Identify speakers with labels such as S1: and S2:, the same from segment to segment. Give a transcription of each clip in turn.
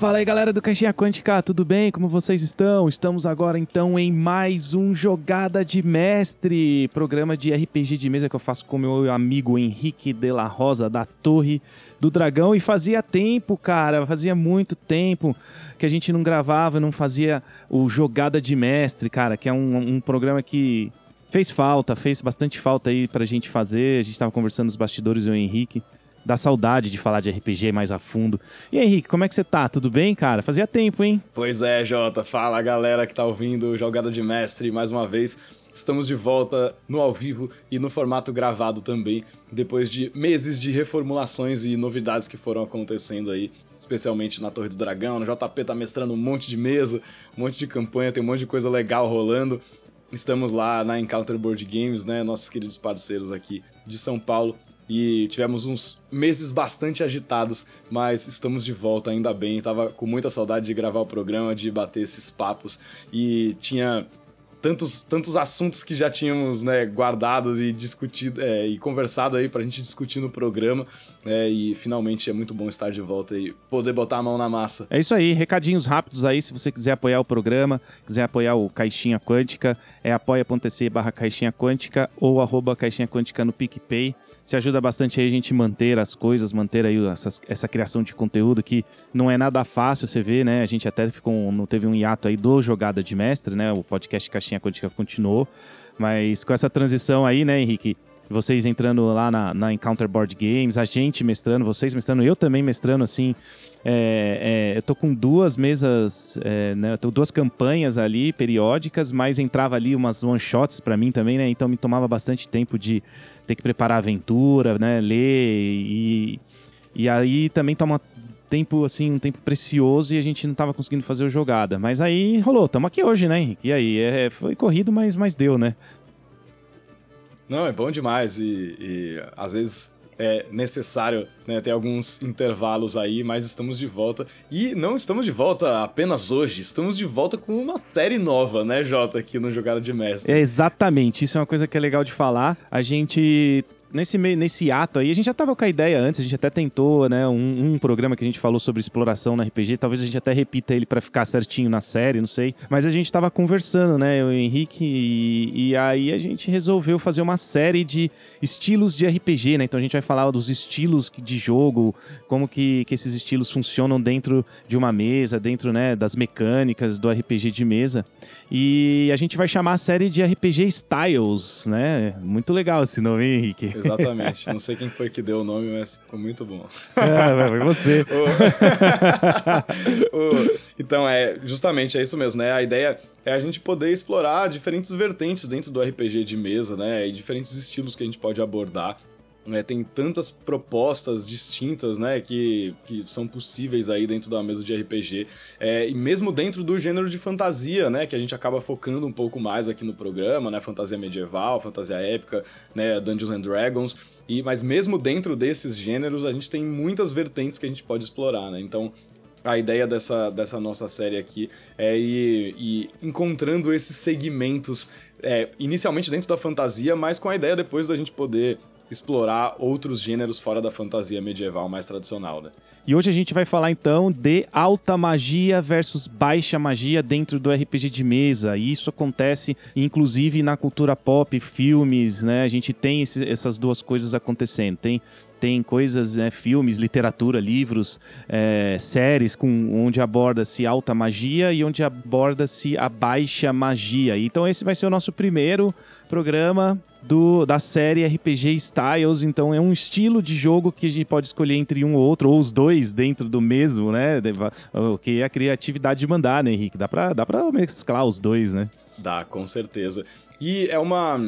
S1: Fala aí galera do Caixinha Quântica, tudo bem? Como vocês estão? Estamos agora então em mais um Jogada de Mestre, programa de RPG de mesa que eu faço com meu amigo Henrique de la Rosa da Torre do Dragão e fazia tempo, cara, fazia muito tempo que a gente não gravava, não fazia o Jogada de Mestre, cara, que é um, um programa que fez falta, fez bastante falta aí pra gente fazer. A gente tava conversando nos bastidores e o Henrique Dá saudade de falar de RPG mais a fundo. E aí, Henrique, como é que você tá? Tudo bem, cara? Fazia tempo, hein?
S2: Pois é, Jota. Fala, galera que tá ouvindo Jogada de Mestre mais uma vez. Estamos de volta no ao vivo e no formato gravado também, depois de meses de reformulações e novidades que foram acontecendo aí, especialmente na Torre do Dragão. No JP tá mestrando um monte de mesa, um monte de campanha, tem um monte de coisa legal rolando. Estamos lá na Encounter Board Games, né? Nossos queridos parceiros aqui de São Paulo e tivemos uns meses bastante agitados, mas estamos de volta ainda bem. Tava com muita saudade de gravar o programa, de bater esses papos e tinha tantos, tantos assuntos que já tínhamos né, guardados e discutido é, e conversado aí pra gente discutir no programa. É, e finalmente é muito bom estar de volta e poder botar a mão na massa.
S1: É isso aí, recadinhos rápidos aí, se você quiser apoiar o programa, quiser apoiar o Caixinha Quântica, é apoia.se barra Caixinha Quântica ou arroba Caixinha Quântica no PicPay. Se ajuda bastante aí a gente manter as coisas, manter aí essa, essa criação de conteúdo que não é nada fácil, você vê, né? A gente até ficou, não teve um hiato aí do Jogada de Mestre, né? O podcast Caixinha Quântica continuou. Mas com essa transição aí, né, Henrique? Vocês entrando lá na, na Encounter Board Games, a gente mestrando, vocês mestrando, eu também mestrando, assim. É, é, eu tô com duas mesas, é, né, duas campanhas ali periódicas, mas entrava ali umas one shots para mim também, né? Então me tomava bastante tempo de ter que preparar a aventura, né? Ler e. E aí também toma tempo, assim, um tempo precioso e a gente não tava conseguindo fazer o jogada. Mas aí rolou, tamo aqui hoje, né, Henrique? E aí, é, foi corrido, mas, mas deu, né?
S2: Não, é bom demais e, e às vezes é necessário né, ter alguns intervalos aí, mas estamos de volta. E não estamos de volta apenas hoje, estamos de volta com uma série nova, né, Jota, aqui no Jogada de Mestre.
S1: É, exatamente, isso é uma coisa que é legal de falar. A gente nesse, nesse ato aí, a gente já tava com a ideia antes, a gente até tentou, né, um, um, programa que a gente falou sobre exploração na RPG, talvez a gente até repita ele para ficar certinho na série, não sei. Mas a gente tava conversando, né, eu o Henrique, e, e, aí a gente resolveu fazer uma série de estilos de RPG, né? Então a gente vai falar dos estilos de jogo, como que, que esses estilos funcionam dentro de uma mesa, dentro, né, das mecânicas do RPG de mesa. E a gente vai chamar a série de RPG Styles, né? Muito legal esse nome, hein, Henrique?
S2: Exatamente. Não sei quem foi que deu o nome, mas ficou muito bom.
S1: É, foi você.
S2: então, é justamente é isso mesmo, né? A ideia é a gente poder explorar diferentes vertentes dentro do RPG de mesa, né? E diferentes estilos que a gente pode abordar. É, tem tantas propostas distintas, né, que, que são possíveis aí dentro da mesa de RPG. É, e mesmo dentro do gênero de fantasia, né, que a gente acaba focando um pouco mais aqui no programa, né, fantasia medieval, fantasia épica, né, Dungeons and Dragons. E, mas mesmo dentro desses gêneros, a gente tem muitas vertentes que a gente pode explorar, né? Então, a ideia dessa, dessa nossa série aqui é ir, ir encontrando esses segmentos, é, inicialmente dentro da fantasia, mas com a ideia depois da gente poder explorar outros gêneros fora da fantasia medieval mais tradicional, né?
S1: E hoje a gente vai falar então de alta magia versus baixa magia dentro do RPG de mesa. E isso acontece inclusive na cultura pop, filmes, né? A gente tem esse, essas duas coisas acontecendo. Tem tem coisas, né, filmes, literatura, livros, é, séries com, onde aborda-se alta magia e onde aborda-se a baixa magia. Então esse vai ser o nosso primeiro programa do, da série RPG Styles. Então é um estilo de jogo que a gente pode escolher entre um ou outro, ou os dois dentro do mesmo, né? O que a criatividade de mandar, né, Henrique? Dá pra, dá pra mesclar os dois, né?
S2: Dá, com certeza. E é uma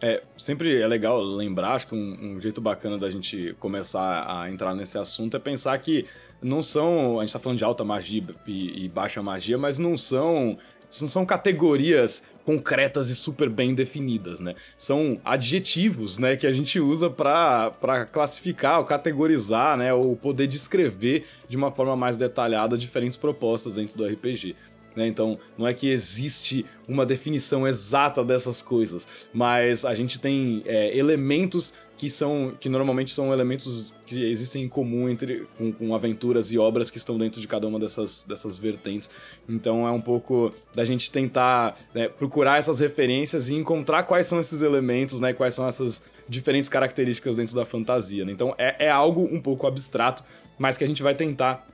S2: é, sempre é legal lembrar, acho que um, um, jeito bacana da gente começar a entrar nesse assunto é pensar que não são. A gente tá falando de alta magia e, e baixa magia, mas não são. Não são categorias concretas e super bem definidas, né? São adjetivos, né, que a gente usa para classificar ou categorizar, né, ou poder descrever de uma forma mais detalhada diferentes propostas dentro do RPG. Né? Então, não é que existe uma definição exata dessas coisas, mas a gente tem é, elementos que são que normalmente são elementos que existem em comum entre com, com, aventuras e obras que estão dentro de cada uma dessas, dessas vertentes. Então é um pouco da gente tentar né, procurar essas referências e encontrar quais são esses elementos, né? Quais são essas diferentes características dentro da fantasia. Né? Então é, é algo um pouco abstrato, mas que a gente vai tentar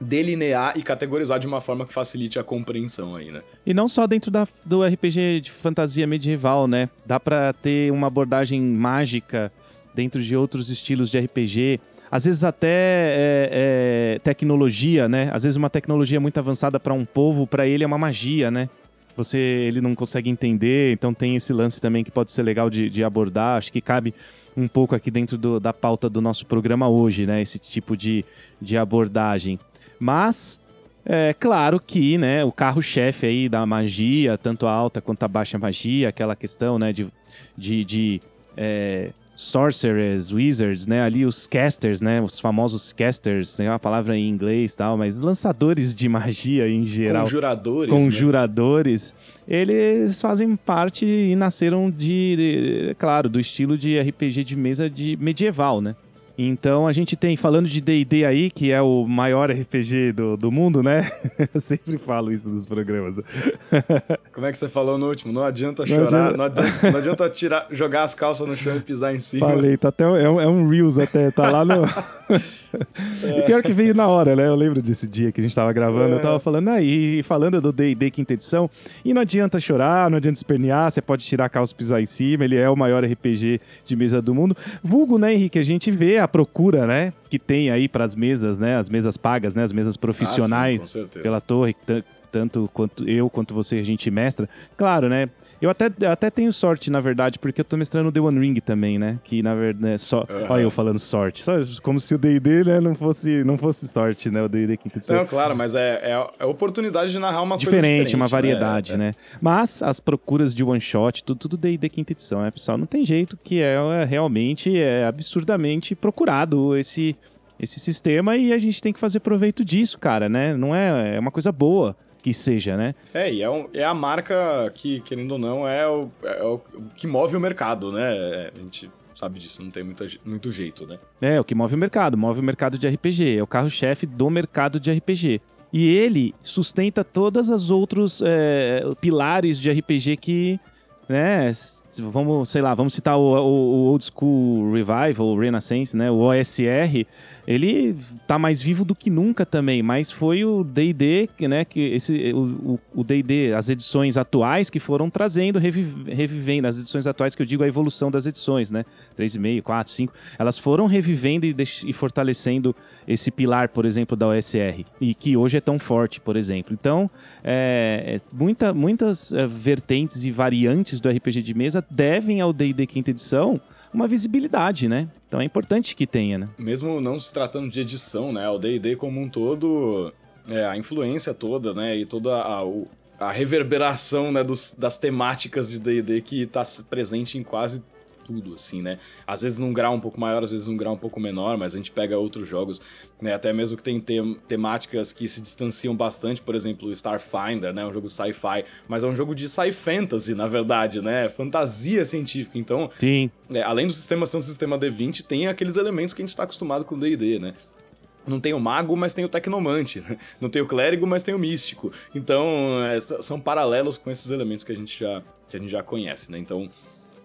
S2: delinear e categorizar de uma forma que facilite a compreensão aí, né?
S1: E não só dentro da, do RPG de fantasia medieval, né? Dá para ter uma abordagem mágica dentro de outros estilos de RPG. Às vezes até é, é, tecnologia, né? Às vezes uma tecnologia muito avançada para um povo, para ele é uma magia, né? Você, ele não consegue entender, então tem esse lance também que pode ser legal de, de abordar. Acho que cabe um pouco aqui dentro do, da pauta do nosso programa hoje, né? Esse tipo de, de abordagem. Mas é claro que, né, o carro-chefe aí da magia, tanto a alta quanto a baixa magia, aquela questão, né, de, de, de é, sorcerers, wizards, né, ali os casters, né, os famosos casters, tem uma palavra em inglês e tal, mas lançadores de magia em geral.
S2: Conjuradores.
S1: Conjuradores. Né? Eles fazem parte e nasceram de, claro, do estilo de RPG de mesa de medieval, né? Então a gente tem, falando de DD aí, que é o maior RPG do, do mundo, né? Eu sempre falo isso nos programas.
S2: Como é que você falou no último? Não adianta chorar, não adianta, não adianta, não adianta tirar, jogar as calças no chão e pisar em cima.
S1: Falei, tá até, é, um, é um Reels até, tá lá no. E pior que veio na hora, né? Eu lembro desse dia que a gente tava gravando, é. eu tava falando aí, falando do D&D quinta edição, e não adianta chorar, não adianta espernear, você pode tirar a calça e pisar em cima, ele é o maior RPG de mesa do mundo. Vulgo, né, Henrique, a gente vê a procura, né, que tem aí para as mesas, né, as mesas pagas, né, as mesas profissionais ah, sim, pela torre, tanto quanto eu quanto você a gente mestra. Claro, né? Eu até, até tenho sorte, na verdade, porque eu tô mestrando The One Ring também, né? Que na verdade é só. Uhum. Olha eu falando sorte. Só como se o DD, né, não fosse, não fosse sorte, né? O DD quinta edição.
S2: Não, claro, mas é, é, é, oportunidade de narrar uma
S1: diferente,
S2: coisa diferente.
S1: uma né? variedade, né? né? Mas as procuras de one shot, tudo, tudo DD quinta edição, né, pessoal? Não tem jeito que é, é realmente é absurdamente procurado esse esse sistema e a gente tem que fazer proveito disso, cara, né? Não é, é uma coisa boa que seja, né?
S2: É, e é, um, é a marca que, querendo ou não, é o, é o que move o mercado, né? É, a gente sabe disso, não tem muita, muito jeito, né?
S1: É, o que move o mercado, move o mercado de RPG, é o carro-chefe do mercado de RPG. E ele sustenta todas as outros é, pilares de RPG que, né, vamos, sei lá, vamos citar o, o, o Old School Revival, o Renaissance, né, o OSR, ele tá mais vivo do que nunca também, mas foi o D&D, né, que esse o D&D, as edições atuais que foram trazendo, revivendo, as edições atuais que eu digo a evolução das edições, né, 3,5, 4, 5, elas foram revivendo e, e fortalecendo esse pilar, por exemplo, da OSR, e que hoje é tão forte, por exemplo. Então, é, é muita, muitas é, vertentes e variantes do RPG de mesa devem ao D&D quinta edição uma visibilidade, né? Então é importante que tenha, né?
S2: Mesmo não se tratando de edição, né? O D&D como um todo, é, a influência toda, né? E toda a, a reverberação né, dos, das temáticas de D&D que está presente em quase tudo, assim, né? Às vezes num grau um pouco maior, às vezes num grau um pouco menor, mas a gente pega outros jogos, né? Até mesmo que tem tem temáticas que se distanciam bastante, por exemplo, Starfinder, né? Um jogo sci-fi, mas é um jogo de sci-fantasy, na verdade, né? Fantasia científica. Então,
S1: Sim.
S2: É, além do sistema ser um sistema D20, tem aqueles elementos que a gente está acostumado com o D&D, né? Não tem o mago, mas tem o tecnomante. Não tem o clérigo, mas tem o místico. Então, é, são paralelos com esses elementos que a gente já, que a gente já conhece, né? Então,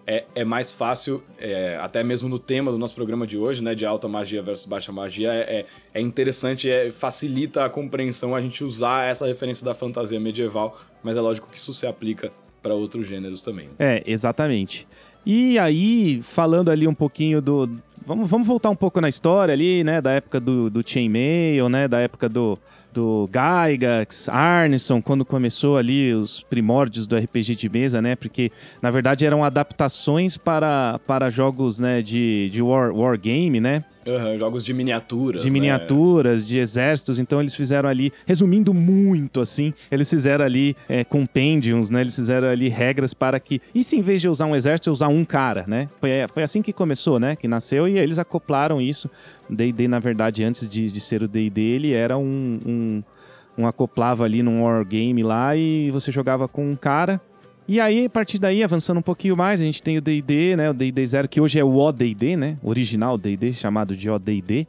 S2: é, é mais fácil, é, até mesmo no tema do nosso programa de hoje, né, de alta magia versus baixa magia, é, é, é interessante, é, facilita a compreensão a gente usar essa referência da fantasia medieval, mas é lógico que isso se aplica para outros gêneros também.
S1: É, exatamente. E aí, falando ali um pouquinho do. Vamos, vamos voltar um pouco na história ali, né? Da época do, do Chainmail, né? Da época do, do Gygax, Arneson, quando começou ali os primórdios do RPG de mesa, né? Porque, na verdade, eram adaptações para, para jogos né, de, de war, war game, né?
S2: Uhum, jogos de miniaturas.
S1: De né? miniaturas, de exércitos. Então eles fizeram ali, resumindo muito assim, eles fizeram ali é, compendiums, né? Eles fizeram ali regras para que. E se em vez de usar um exército, usar um cara, né? Foi, é, foi assim que começou, né? Que nasceu e eles acoplaram isso. DD, na verdade, antes de, de ser o DD, ele era um, um um acoplava ali num wargame lá e você jogava com um cara. E aí, a partir daí, avançando um pouquinho mais, a gente tem o D&D, né? O D&D Zero, que hoje é o ODD, né? O original D&D, chamado de ODD.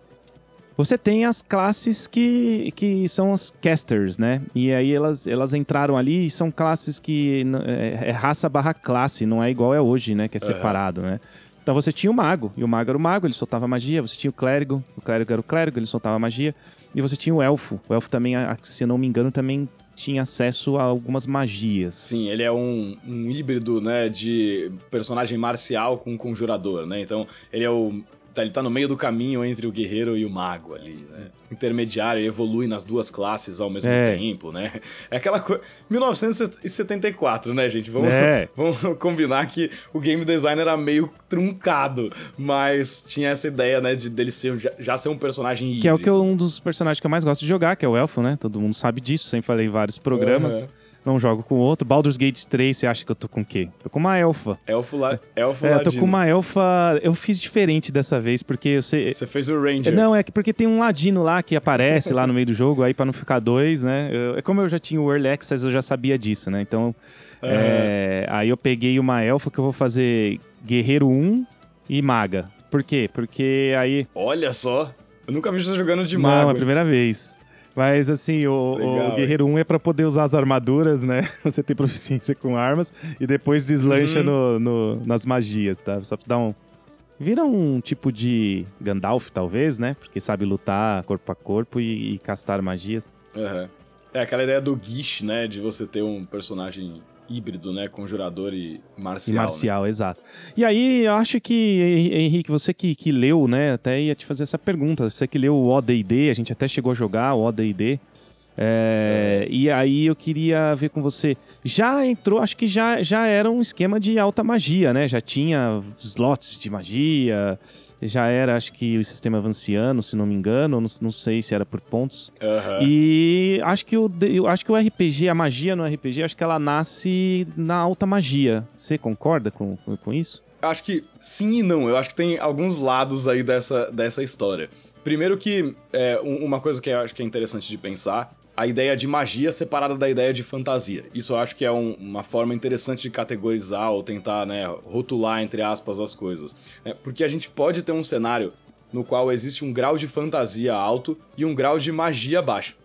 S1: Você tem as classes que, que são as casters, né? E aí elas, elas entraram ali e são classes que é, é raça barra classe, não é igual é hoje, né? Que é separado, uhum. né? Então você tinha o mago, e o mago era o mago, ele soltava magia. Você tinha o clérigo, o clérigo era o clérigo, ele soltava magia. E você tinha o elfo. O elfo também, se não me engano, também tinha acesso a algumas magias.
S2: Sim, ele é um, um híbrido, né, de personagem marcial com conjurador, né? Então, ele é o Tá, ele tá no meio do caminho entre o guerreiro e o mago ali, né? Intermediário, evolui nas duas classes ao mesmo é. tempo, né? É aquela coisa. 1974, né, gente? Vamos, é. vamos combinar que o game design era meio truncado, mas tinha essa ideia, né, de dele ser, já, já ser um personagem híbrido.
S1: Que é o que eu, um dos personagens que eu mais gosto de jogar, que é o Elfo, né? Todo mundo sabe disso, sempre falei em vários programas. Uhum não jogo com outro. Baldur's Gate 3, você acha que eu tô com o quê? Tô com uma elfa.
S2: Elfo lá. Elfo
S1: é, eu tô com uma elfa. Eu fiz diferente dessa vez, porque eu sei.
S2: Você fez o Ranger.
S1: Não, é que porque tem um ladino lá que aparece lá no meio do jogo, aí para não ficar dois, né? Eu, é como eu já tinha o Early Access, eu já sabia disso, né? Então. É, aí eu peguei uma elfa que eu vou fazer Guerreiro 1 e Maga. Por quê? Porque aí.
S2: Olha só! Eu nunca vi você jogando de mago.
S1: Não, é a primeira vez. Mas assim, o, Legal, o Guerreiro 1 é para poder usar as armaduras, né? Você tem proficiência com armas e depois deslancha uhum. no, no, nas magias, tá? Só pra dar um. Vira um tipo de Gandalf, talvez, né? Porque sabe lutar corpo a corpo e, e castar magias.
S2: Uhum. É aquela ideia do Guiche, né? De você ter um personagem híbrido, né? Conjurador e marcial. E
S1: marcial,
S2: né?
S1: exato. E aí, eu acho que, Henrique, você que, que leu, né? Até ia te fazer essa pergunta. Você que leu o ODD, a gente até chegou a jogar o ODD. É, é. E aí eu queria ver com você. Já entrou, acho que já, já era um esquema de alta magia, né? Já tinha slots de magia já era, acho que o sistema vanciano, se não me engano, não, não sei se era por pontos.
S2: Uhum.
S1: E acho que, o, eu acho que o RPG, a magia no RPG, acho que ela nasce na alta magia. Você concorda com, com, com isso?
S2: Acho que sim e não. Eu acho que tem alguns lados aí dessa, dessa história. Primeiro que é, uma coisa que eu acho que é interessante de pensar a ideia de magia separada da ideia de fantasia. Isso eu acho que é um, uma forma interessante de categorizar ou tentar, né, rotular, entre aspas, as coisas. É, porque a gente pode ter um cenário no qual existe um grau de fantasia alto e um grau de magia baixo.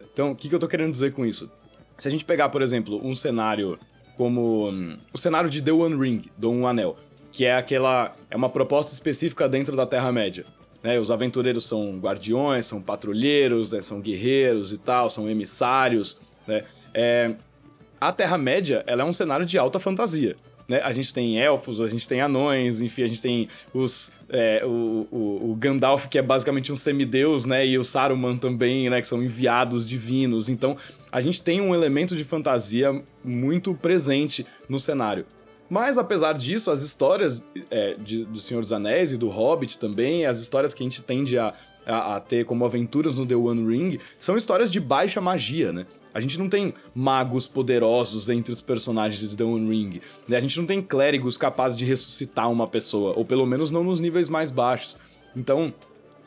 S2: Então, o que, que eu tô querendo dizer com isso? Se a gente pegar, por exemplo, um cenário como hum, o cenário de The One Ring, do Um Anel, que é aquela é uma proposta específica dentro da Terra-média. Né? Os aventureiros são guardiões, são patrulheiros, né? são guerreiros e tal, são emissários. Né? É... A Terra-média é um cenário de alta fantasia. Né? A gente tem elfos, a gente tem anões, enfim, a gente tem os, é, o, o, o, Gandalf, que é basicamente um semideus, né? E o Saruman também, né? Que são enviados divinos. Então, a gente tem um elemento de fantasia muito presente no cenário. Mas apesar disso, as histórias é, de, do Senhor dos Anéis e do Hobbit também, as histórias que a gente tende a, a, a, ter como aventuras no The One Ring, são histórias de baixa magia, né? A gente não tem magos poderosos entre os personagens de The One Ring. Né? A gente não tem clérigos capazes de ressuscitar uma pessoa, ou pelo menos não nos níveis mais baixos. Então,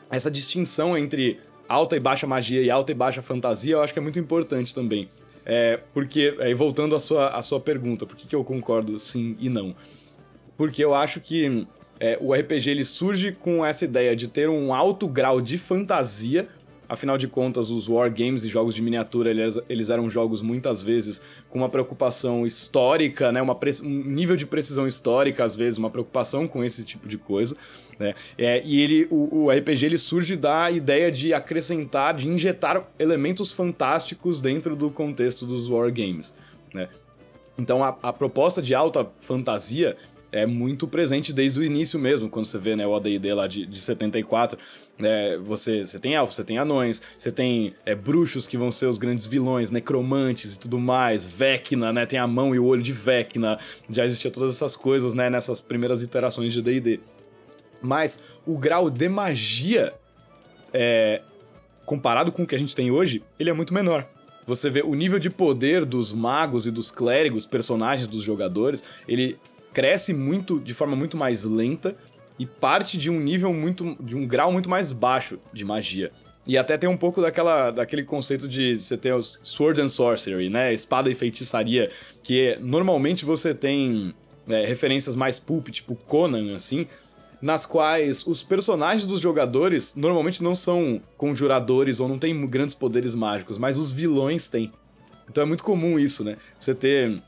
S2: essa distinção entre alta e baixa magia e alta e baixa fantasia eu acho que é muito importante também. É, porque, aí voltando à sua, à sua pergunta, por que, que eu concordo sim e não? Porque eu acho que é, o RPG ele surge com essa ideia de ter um alto grau de fantasia. Afinal de contas, os wargames e jogos de miniatura, eles, eles eram jogos muitas vezes com uma preocupação histórica, né? Uma um nível de precisão histórica, às vezes, uma preocupação com esse tipo de coisa. Né? É, e ele, o, o, RPG ele surge da ideia de acrescentar, de injetar elementos fantásticos dentro do contexto dos wargames. Né? Então a, a, proposta de alta fantasia é muito presente desde o início mesmo, quando você vê né, o AD&D lá de, de 74. É, você, você tem elfos, você tem anões, você tem é, bruxos que vão ser os grandes vilões, necromantes e tudo mais, Vecna, né? Tem a mão e o olho de Vecna. Já existia todas essas coisas, né? Nessas primeiras iterações de D&D. Mas o grau de magia, é, comparado com o que a gente tem hoje, ele é muito menor. Você vê o nível de poder dos magos e dos clérigos, personagens dos jogadores, ele cresce muito de forma muito mais lenta e parte de um nível muito de um grau muito mais baixo de magia. E até tem um pouco daquela, daquele conceito de você ter os Sword and Sorcery, né? Espada e feitiçaria, que normalmente você tem é, referências mais pulp, tipo Conan, assim, nas quais os personagens dos jogadores normalmente não são conjuradores ou não têm grandes poderes mágicos, mas os vilões têm. Então é muito comum isso, né? Você ter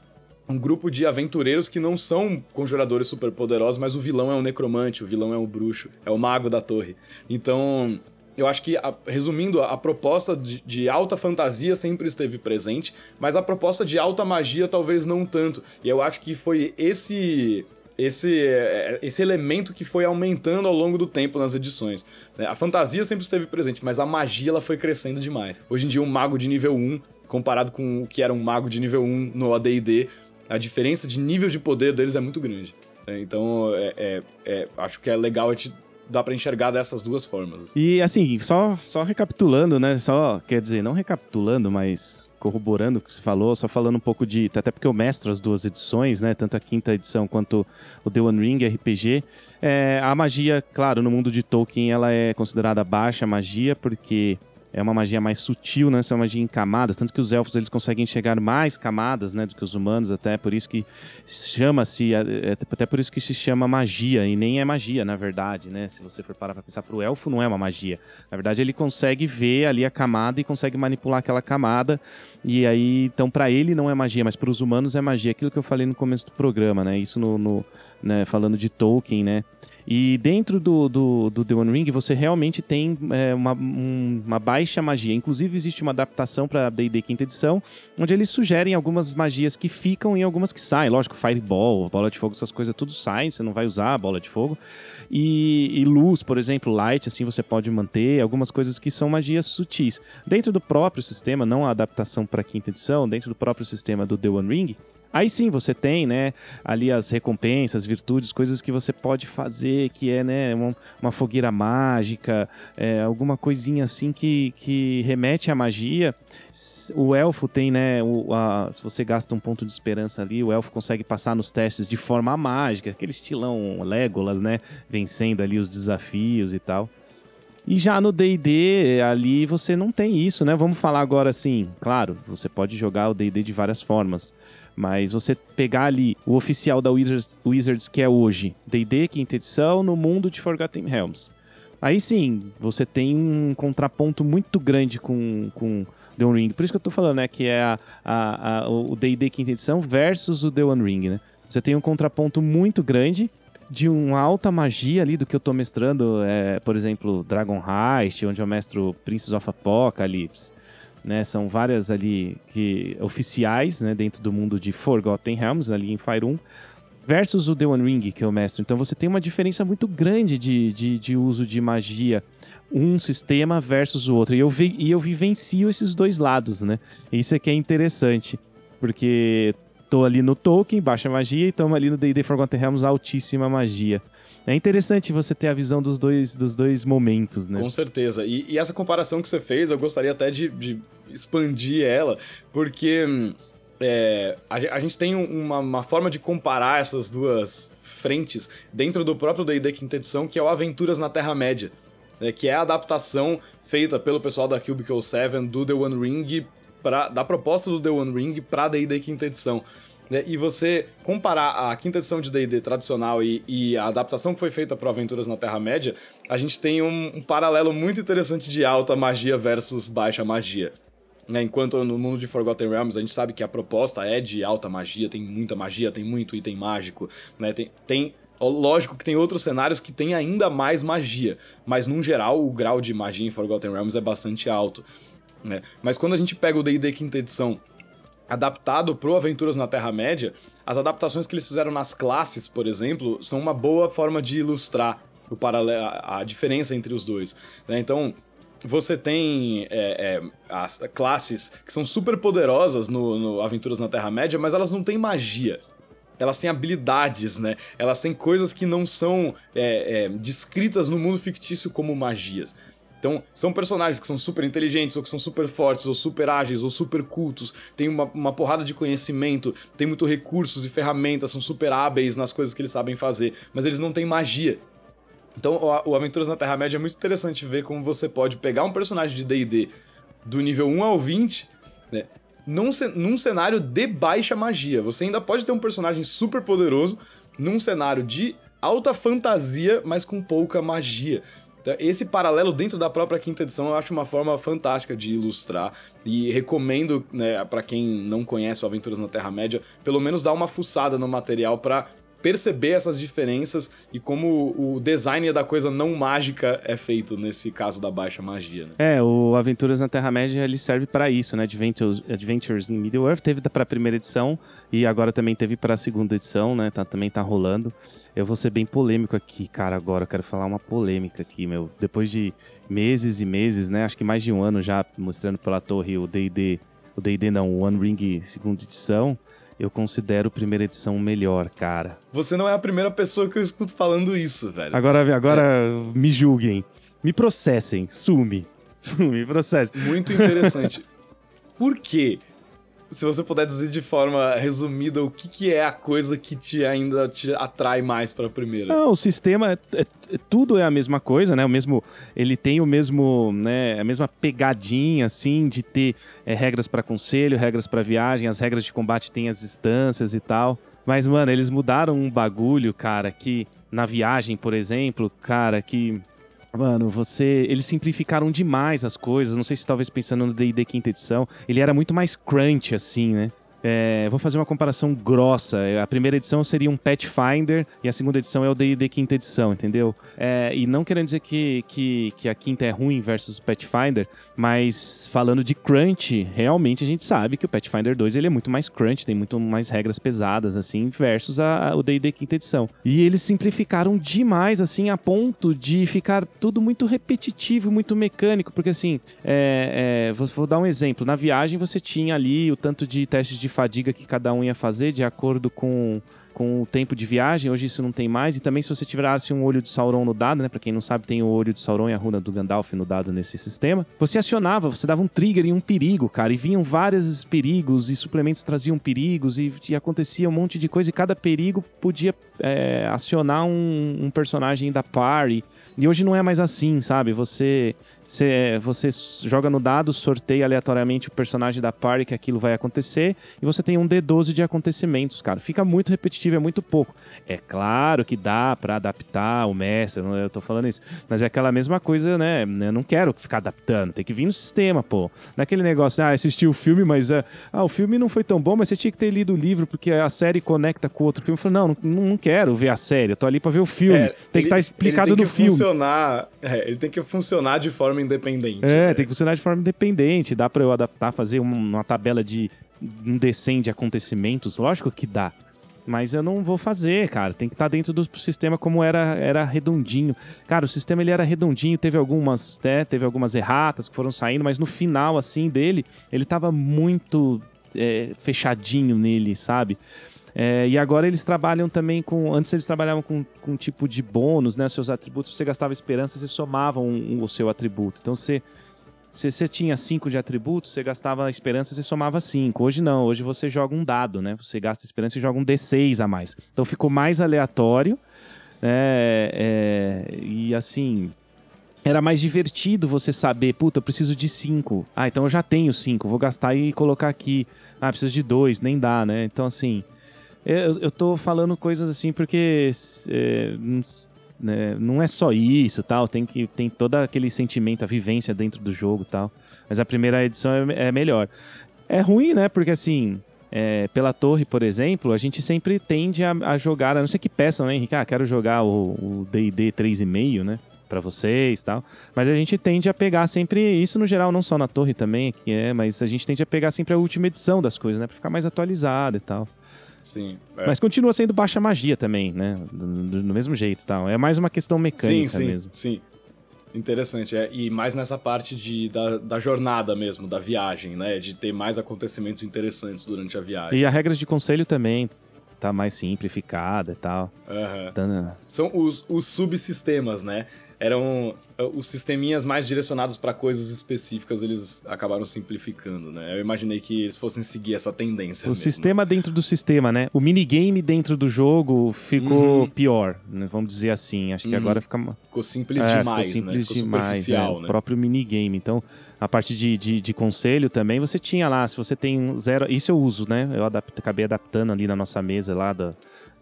S2: um grupo de aventureiros que não são conjuradores super poderosos, mas o vilão é um necromante, o vilão é um bruxo, é o mago da torre. Então, eu acho que, a, resumindo, a, a proposta de, de, alta fantasia sempre esteve presente, mas a proposta de alta magia talvez não tanto. E eu acho que foi esse esse, esse elemento que foi aumentando ao longo do tempo nas edições. A fantasia sempre esteve presente, mas a magia ela foi crescendo demais. Hoje em dia, um mago de nível 1, comparado com o que era um mago de nível 1 no AD&D, a diferença de nível de poder deles é muito grande. Então, é, é, é, acho que é legal a gente dá para enxergar dessas duas formas.
S1: E assim, só, só recapitulando, né? Só, quer dizer, não recapitulando, mas corroborando o que você falou, só falando um pouco de. Até porque eu mestro as duas edições, né? Tanto a quinta edição quanto o The One Ring RPG. É, a magia, claro, no mundo de Tolkien, ela é considerada baixa magia, porque é uma magia mais sutil, né? Essa magia em camadas, tanto que os elfos eles conseguem enxergar mais camadas, né, do que os humanos, até por isso que chama-se, é, é, até por isso que se chama magia e nem é magia, na verdade, né? Se você for parar para pensar pro elfo não é uma magia. Na verdade, ele consegue ver ali a camada e consegue manipular aquela camada. E aí, então para ele não é magia, mas para os humanos é magia. Aquilo que eu falei no começo do programa, né? Isso no, no né, falando de Tolkien, né? E dentro do, do, do The One Ring, você realmente tem é, uma, um, uma baixa magia. Inclusive, existe uma adaptação para D&D quinta edição, onde eles sugerem algumas magias que ficam e algumas que saem. Lógico, Fireball, bola de fogo, essas coisas tudo saem, você não vai usar a bola de fogo. E, e luz, por exemplo, light, assim você pode manter. Algumas coisas que são magias sutis. Dentro do próprio sistema, não a adaptação para quinta edição, dentro do próprio sistema do The One Ring, Aí sim, você tem, né, ali as recompensas, virtudes, coisas que você pode fazer, que é, né, uma, uma fogueira mágica, é, alguma coisinha assim que, que remete à magia. O elfo tem, né, o, a, se você gasta um ponto de esperança ali, o elfo consegue passar nos testes de forma mágica, aquele estilão Legolas, né, vencendo ali os desafios e tal. E já no D&D, ali você não tem isso, né? Vamos falar agora assim, claro, você pode jogar o D&D de várias formas. Mas você pegar ali o oficial da Wizards, Wizards que é hoje, D&D, quinta edição, no mundo de Forgotten Realms. Aí sim, você tem um contraponto muito grande com, com The One Ring. Por isso que eu tô falando, né? Que é a, a, a o D&D quinta edição versus o The One Ring, né? Você tem um contraponto muito grande de uma alta magia ali do que eu tô mestrando, é, por exemplo, Dragon Heist, onde eu mestro Princess of Apocalypse, né? São várias ali que oficiais, né, dentro do mundo de Forgotten Realms, ali em Fire 1, versus o The One Ring, que eu mestro. Então você tem uma diferença muito grande de, de, de uso de magia, um sistema versus o outro. E eu, vi, e eu vivencio esses dois lados, né? Isso é que é interessante, porque tô ali no Tolkien, baixa magia, e estamos ali no D&D Forgotten Realms, altíssima magia. É interessante você ter a visão dos dois, dos dois momentos, né?
S2: Com certeza. E, e essa comparação que você fez, eu gostaria até de, de expandir ela, porque é, a, a, gente tem uma, uma, forma de comparar essas duas frentes dentro do próprio D&D Quinta Edição, que é o Aventuras na Terra-média, né, que é a adaptação feita pelo pessoal da Cubicle 7 do The One Ring, pra, da proposta do The One Ring para D&D Quinta Edição. Né? E você comparar a quinta edição de D&D tradicional e, e, a adaptação que foi feita para Aventuras na Terra-média, a gente tem um, um, paralelo muito interessante de alta magia versus baixa magia. Né? Enquanto no mundo de Forgotten Realms a gente sabe que a proposta é de alta magia, tem muita magia, tem muito item mágico, né? tem, tem Lógico que tem outros cenários que tem ainda mais magia, mas num geral o grau de magia em Forgotten Realms é bastante alto. Né? Mas quando a gente pega o D&D quinta edição adaptado pro Aventuras na Terra-média, as adaptações que eles fizeram nas classes, por exemplo, são uma boa forma de ilustrar o paralelo, a diferença entre os dois. Né? Então, você tem é, é, as classes que são super poderosas no, no Aventuras na Terra-média, mas elas não têm magia. Elas têm habilidades, né? Elas têm coisas que não são é, é descritas no mundo fictício como magias. Então, são personagens que são super inteligentes, ou que são super fortes, ou super ágeis, ou super cultos, tem uma, uma porrada de conhecimento, tem muito recursos e ferramentas, são super hábeis nas coisas que eles sabem fazer, mas eles não têm magia. Então, o, Aventuras na Terra-média é muito interessante ver como você pode pegar um personagem de D&D do nível 1 ao 20, né? Num, num cenário de baixa magia. Você ainda pode ter um personagem super poderoso num cenário de alta fantasia, mas com pouca magia. Então, esse paralelo dentro da própria quinta edição eu acho uma forma fantástica de ilustrar. E recomendo, né, para quem não conhece o Aventuras na Terra-média, pelo menos dar uma fuçada no material para perceber essas diferenças e como o design da coisa não mágica é feito nesse caso da baixa magia. Né?
S1: É, o Aventuras na Terra-média ele serve para isso, né? Adventures, Adventures in Middle-earth teve para a primeira edição e agora também teve para a segunda edição, né? Tá, também tá rolando. Eu vou ser bem polêmico aqui, cara, agora. Eu quero falar uma polêmica aqui, meu. Depois de meses e meses, né? Acho que mais de um ano já mostrando pela torre o D&D... O D&D não, o One Ring segunda edição eu considero primeira edição melhor, cara.
S2: Você não é a primeira pessoa que eu escuto falando isso, velho.
S1: Agora, agora é. me julguem. Me processem. Sume. Sume, processem.
S2: Muito interessante. Por quê? Se você puder dizer de forma resumida o que, que é a coisa que te ainda te atrai mais para a primeira.
S1: Não, o sistema é, é, é, tudo é a mesma coisa, né? O mesmo, ele tem o mesmo, né? A mesma pegadinha assim de ter é, regras para conselho, regras para viagem, as regras de combate têm as distâncias e tal. Mas mano, eles mudaram um bagulho, cara, que na viagem, por exemplo, cara, que Mano, você. Eles simplificaram demais as coisas. Não sei se talvez pensando no DD quinta edição. Ele era muito mais crunch, assim, né? É, vou fazer uma comparação grossa. A primeira edição seria um Pathfinder e a segunda edição é o D&D quinta edição, entendeu? É, e não querendo dizer que, que, que, a quinta é ruim versus o Pathfinder, mas falando de crunch, realmente a gente sabe que o Pathfinder 2 ele é muito mais crunch, tem muito mais regras pesadas, assim, versus a, a, o D&D quinta edição. E eles simplificaram demais, assim, a ponto de ficar tudo muito repetitivo, muito mecânico, porque assim, é, é, vou, vou dar um exemplo. Na viagem você tinha ali o tanto de testes de fadiga que cada um ia fazer de acordo com com o tempo de viagem. Hoje isso não tem mais. E também se você tirasse um olho de Sauron no dado, né? Pra quem não sabe, tem o olho de Sauron e a runa do Gandalf no dado nesse sistema. Você acionava, você dava um trigger em um perigo, cara. E vinham vários perigos e suplementos traziam perigos e, e acontecia um monte de coisa. E cada perigo podia é, acionar um, um, personagem da party. E hoje não é mais assim, sabe? Você, você, você joga no dado, sorteia aleatoriamente o personagem da party que aquilo vai acontecer. E você tem um D12 de acontecimentos, cara. Fica muito repetitivo é muito pouco. É claro que dá para adaptar o mestre, eu tô falando isso, mas é aquela mesma coisa, né? Eu não quero ficar adaptando, tem que vir no sistema, pô. Naquele negócio, ah, assisti o filme, mas uh, ah, o filme não foi tão bom, mas você tinha que ter lido o livro porque a série conecta com outro filme. Eu falei, não, não, não quero ver a série, eu tô ali para ver o filme. É, tem que estar tá explicado no filme.
S2: Funcionar, é, ele tem que funcionar de forma independente.
S1: É, né? tem que funcionar de forma independente. Dá para eu adaptar, fazer uma tabela de um descende de acontecimentos, lógico que dá. Mas eu não vou fazer, cara. Tem que estar tá dentro do sistema como era, era redondinho. Cara, o sistema ele era redondinho, teve algumas, né, teve algumas erratas que foram saindo, mas no final, assim, dele, ele tava muito é, fechadinho nele, sabe? É, e agora eles trabalham também com. Antes eles trabalhavam com, com um tipo de bônus, né? Seus atributos, você gastava esperança, você somava um, um, o seu atributo. Então você se você tinha 5 de atributos, você gastava esperança e somava 5. Hoje não, hoje você joga um dado, né? Você gasta esperança e joga um D6 a mais. Então ficou mais aleatório. É, é, e assim, era mais divertido você saber, puta, eu preciso de 5. Ah, então eu já tenho 5, vou gastar e colocar aqui. Ah, preciso de 2, nem dá, né? Então, assim, eu, eu tô falando coisas assim porque é, né? Não é só isso, tal. Tem que tem todo aquele sentimento, a vivência dentro do jogo, tal. Mas a primeira edição é, é melhor. É ruim, né? Porque assim, é, pela torre, por exemplo, a gente sempre tende a, a, jogar, a não ser que peçam, né, Henrique? Ah, quero jogar o D&D 3,5, né? Para vocês tal. Mas a gente tende a pegar sempre, isso no geral, não só na torre também, que é, mas a gente tende a pegar sempre a última edição das coisas, né? Pra ficar mais atualizado e tal.
S2: Sim.
S1: É. Mas continua sendo baixa magia também, né? Do, do, do mesmo jeito tal. É mais uma questão mecânica
S2: sim, sim,
S1: mesmo.
S2: Sim. Interessante, é. E mais nessa parte de, da, da jornada mesmo, da viagem, né? De ter mais acontecimentos interessantes durante a viagem.
S1: E a regras de conselho também tá mais simplificada e tal.
S2: Uhum. São os, os subsistemas, né? Eram os sisteminhas mais direcionados para coisas específicas, eles acabaram simplificando, né? Eu imaginei que eles fossem seguir essa tendência.
S1: O
S2: mesmo.
S1: sistema dentro do sistema, né? O minigame dentro do jogo ficou uhum. pior, né? vamos dizer assim. Acho que uhum. agora fica.
S2: Ficou simples é, demais, ficou
S1: simples
S2: né?
S1: Demais, né? O próprio minigame. Então, a parte de, de, de, conselho também, você tinha lá, se você tem zero. Isso eu uso, né? Eu adapt, acabei adaptando ali na nossa mesa lá da,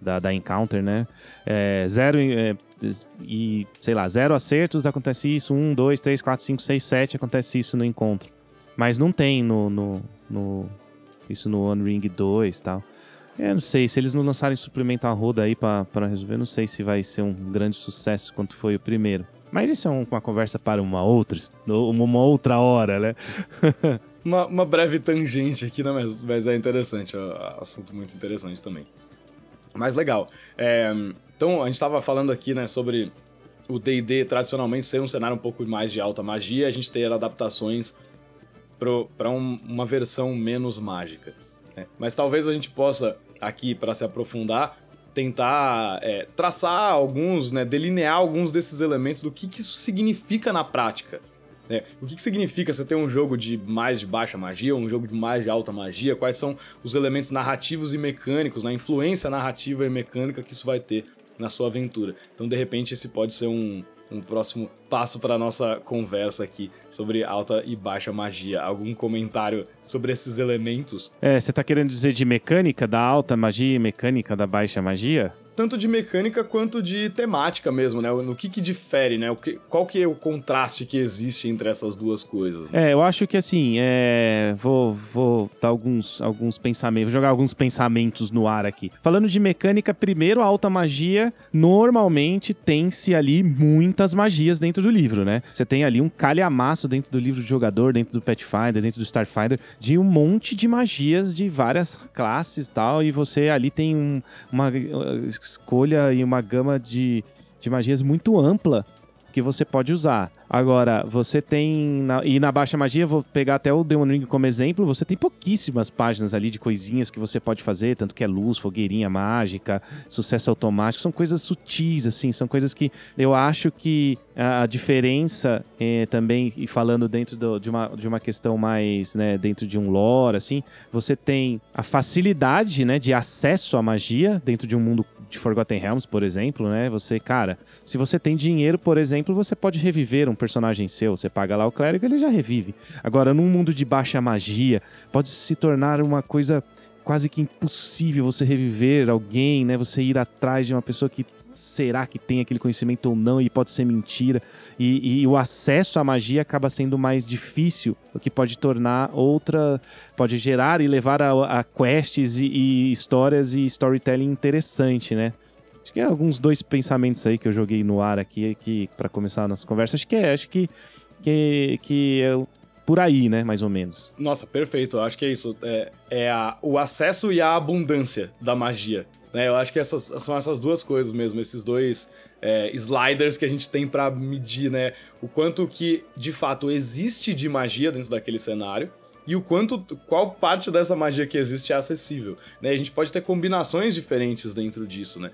S1: da, da Encounter, né? É, zero é, e, sei lá, zero acertos acontece isso, um, dois, três, quatro, cinco, seis, sete acontece isso no encontro. Mas não tem no, no, no isso no One Ring 2 e tal. Eu não sei, se eles não lançarem suplemento a roda aí para resolver, não sei se vai ser um grande sucesso quanto foi o primeiro. Mas isso é uma conversa para uma outra, uma outra hora, né?
S2: uma, uma, breve tangente aqui, não, mas, mas é interessante, é um assunto muito interessante também. Mas legal. É, então, a gente estava falando aqui, né, sobre o D&D tradicionalmente ser um cenário um pouco mais de alta magia, a gente ter adaptações para um, uma versão menos mágica. Né? Mas talvez a gente possa, aqui, para se aprofundar, tentar é, traçar alguns, né, delinear alguns desses elementos do que, que isso significa na prática. É, o que, que significa você ter um jogo de mais de baixa magia, um jogo de mais de alta magia? Quais são os elementos narrativos e mecânicos, na né? influência narrativa e mecânica que isso vai ter na sua aventura? Então, de repente, esse pode ser um, um próximo passo para nossa conversa aqui sobre alta e baixa magia. Algum comentário sobre esses elementos?
S1: É, você tá querendo dizer de mecânica da alta magia e mecânica da baixa magia?
S2: Tanto de mecânica quanto de temática mesmo, né? No que que difere, né? O que, qual que é o contraste que existe entre essas duas coisas?
S1: Né? É, eu acho que assim, é... vou, vou dar alguns, alguns pensamentos, vou jogar alguns pensamentos no ar aqui. Falando de mecânica, primeiro, a alta magia, normalmente tem-se ali muitas magias dentro do livro, né? Você tem ali um calhamaço dentro do livro de jogador, dentro do Pathfinder, dentro do Starfinder, de um monte de magias de várias classes e tal, e você ali tem um, uma escolha e uma gama de, de magias muito ampla que você pode usar. Agora, você tem. Na, e na Baixa Magia, vou pegar até o Demon Ring como exemplo. Você tem pouquíssimas páginas ali de coisinhas que você pode fazer, tanto que é luz, fogueirinha mágica, sucesso automático. São coisas sutis, assim, são coisas que eu acho que a, diferença é, também, e falando dentro do, de, uma, de uma questão mais, né, dentro de um lore, assim, você tem a facilidade, né, de acesso à magia dentro de um mundo de Forgotten Realms, por exemplo, né? Você, cara, se você tem dinheiro, por exemplo, você pode reviver um personagem seu. Você paga lá o clérigo, ele já revive. Agora, num mundo de baixa magia, pode se tornar uma coisa quase que impossível você reviver alguém, né? Você ir atrás de uma pessoa que será que tem aquele conhecimento ou não e pode ser mentira. E, e, o acesso à magia acaba sendo mais difícil, o que pode tornar outra. pode gerar e levar a, a quests e, e, histórias e storytelling interessante, né? Acho que é alguns dois pensamentos aí que eu joguei no ar aqui, aqui para começar a nossa conversa. Acho que é, acho que, que, que é por aí, né, mais ou menos.
S2: Nossa, perfeito. Acho que é isso. É, é a, o acesso e a abundância da magia. Né? Eu acho que essas, são essas duas coisas mesmo, esses dois é, sliders que a gente tem para medir, né? O quanto que de fato existe de magia dentro daquele cenário e o quanto, qual parte dessa magia que existe é acessível. Né? A gente pode ter combinações diferentes dentro disso, né?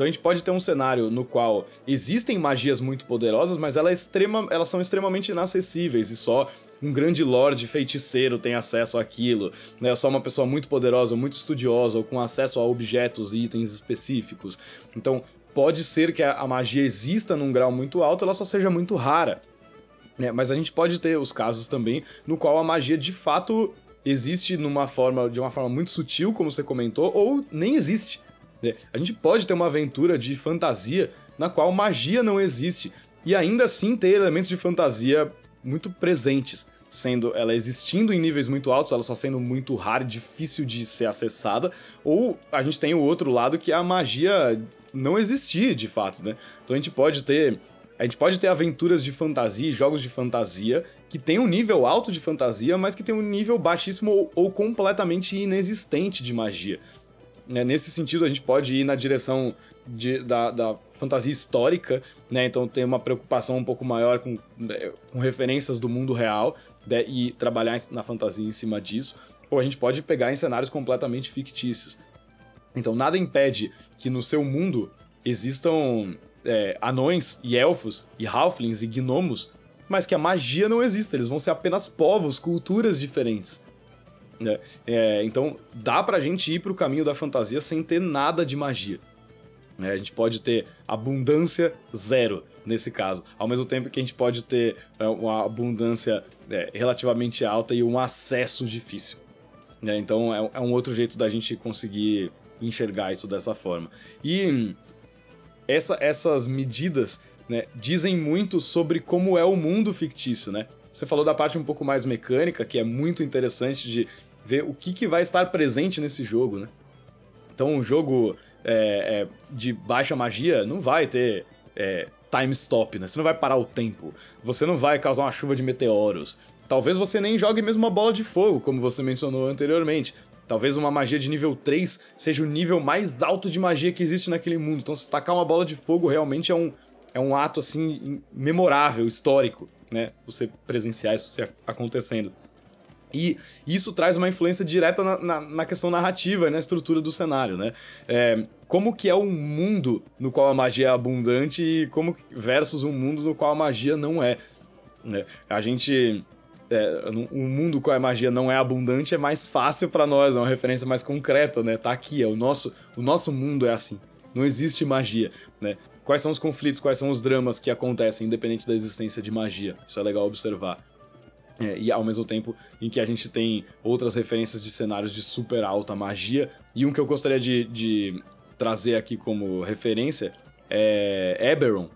S2: Então a gente pode ter um cenário no qual existem magias muito poderosas, mas ela é extrema, elas são extremamente inacessíveis e só um grande lord feiticeiro tem acesso àquilo, né? Só uma pessoa muito poderosa, muito estudiosa, ou com acesso a objetos e itens específicos. Então, pode ser que a magia exista num grau muito alto, ela só seja muito rara. Né? Mas a gente pode ter os casos também no qual a magia de fato existe numa forma, de uma forma muito sutil, como você comentou, ou nem existe. Né? A gente pode ter uma aventura de fantasia na qual magia não existe e ainda assim ter elementos de fantasia muito presentes, sendo ela existindo em níveis muito altos, ela só sendo muito rara, difícil de ser acessada, ou a gente tem o outro lado que é a magia não existir de fato, né? Então a gente pode ter a gente pode ter aventuras de fantasia, jogos de fantasia que tem um nível alto de fantasia, mas que tem um nível baixíssimo ou, ou completamente inexistente de magia. Né? Nesse sentido, a gente pode ir na direção de, da, da, fantasia histórica, né? Então tem uma preocupação um pouco maior com, né, com referências do mundo real né? e trabalhar na fantasia em cima disso. Ou a gente pode pegar em cenários completamente fictícios. Então nada impede que no seu mundo existam é, anões e elfos e halflings e gnomos, mas que a magia não existe, eles vão ser apenas povos, culturas diferentes. Né? É, então dá pra gente ir pro caminho da fantasia sem ter nada de magia. É, a gente pode ter abundância zero nesse caso, ao mesmo tempo que a gente pode ter é, uma abundância é, relativamente alta e um acesso difícil. É, então é, é, um outro jeito da gente conseguir enxergar isso dessa forma. E essa, essas medidas né, dizem muito sobre como é o mundo fictício, né? Você falou da parte um pouco mais mecânica, que é muito interessante de ver o que, que vai estar presente nesse jogo, né? Então, um jogo é, é, de baixa magia não vai ter é, time stop, né? Você não vai parar o tempo. Você não vai causar uma chuva de meteoros. Talvez você nem jogue mesmo uma bola de fogo, como você mencionou anteriormente. Talvez uma magia de nível 3 seja o nível mais alto de magia que existe naquele mundo. Então, se tacar uma bola de fogo realmente é um, é um ato, assim, memorável, histórico, né? Você presenciar isso acontecendo. E isso traz uma influência direta na, na, na questão narrativa e na estrutura do cenário, né? É, como que é um mundo no qual a magia é abundante e como versus um mundo no qual a magia não é. Né? A gente é, um mundo com a magia não é abundante, é mais fácil para nós, é uma referência mais concreta, né? Tá aqui, é o nosso, o nosso mundo é assim. Não existe magia, né? Quais são os conflitos, quais são os dramas que acontecem independente da existência de magia? Isso é legal observar. É, e ao mesmo tempo em que a gente tem outras referências de cenários de super alta magia. E um que eu gostaria de, de trazer aqui como referência é Eberron,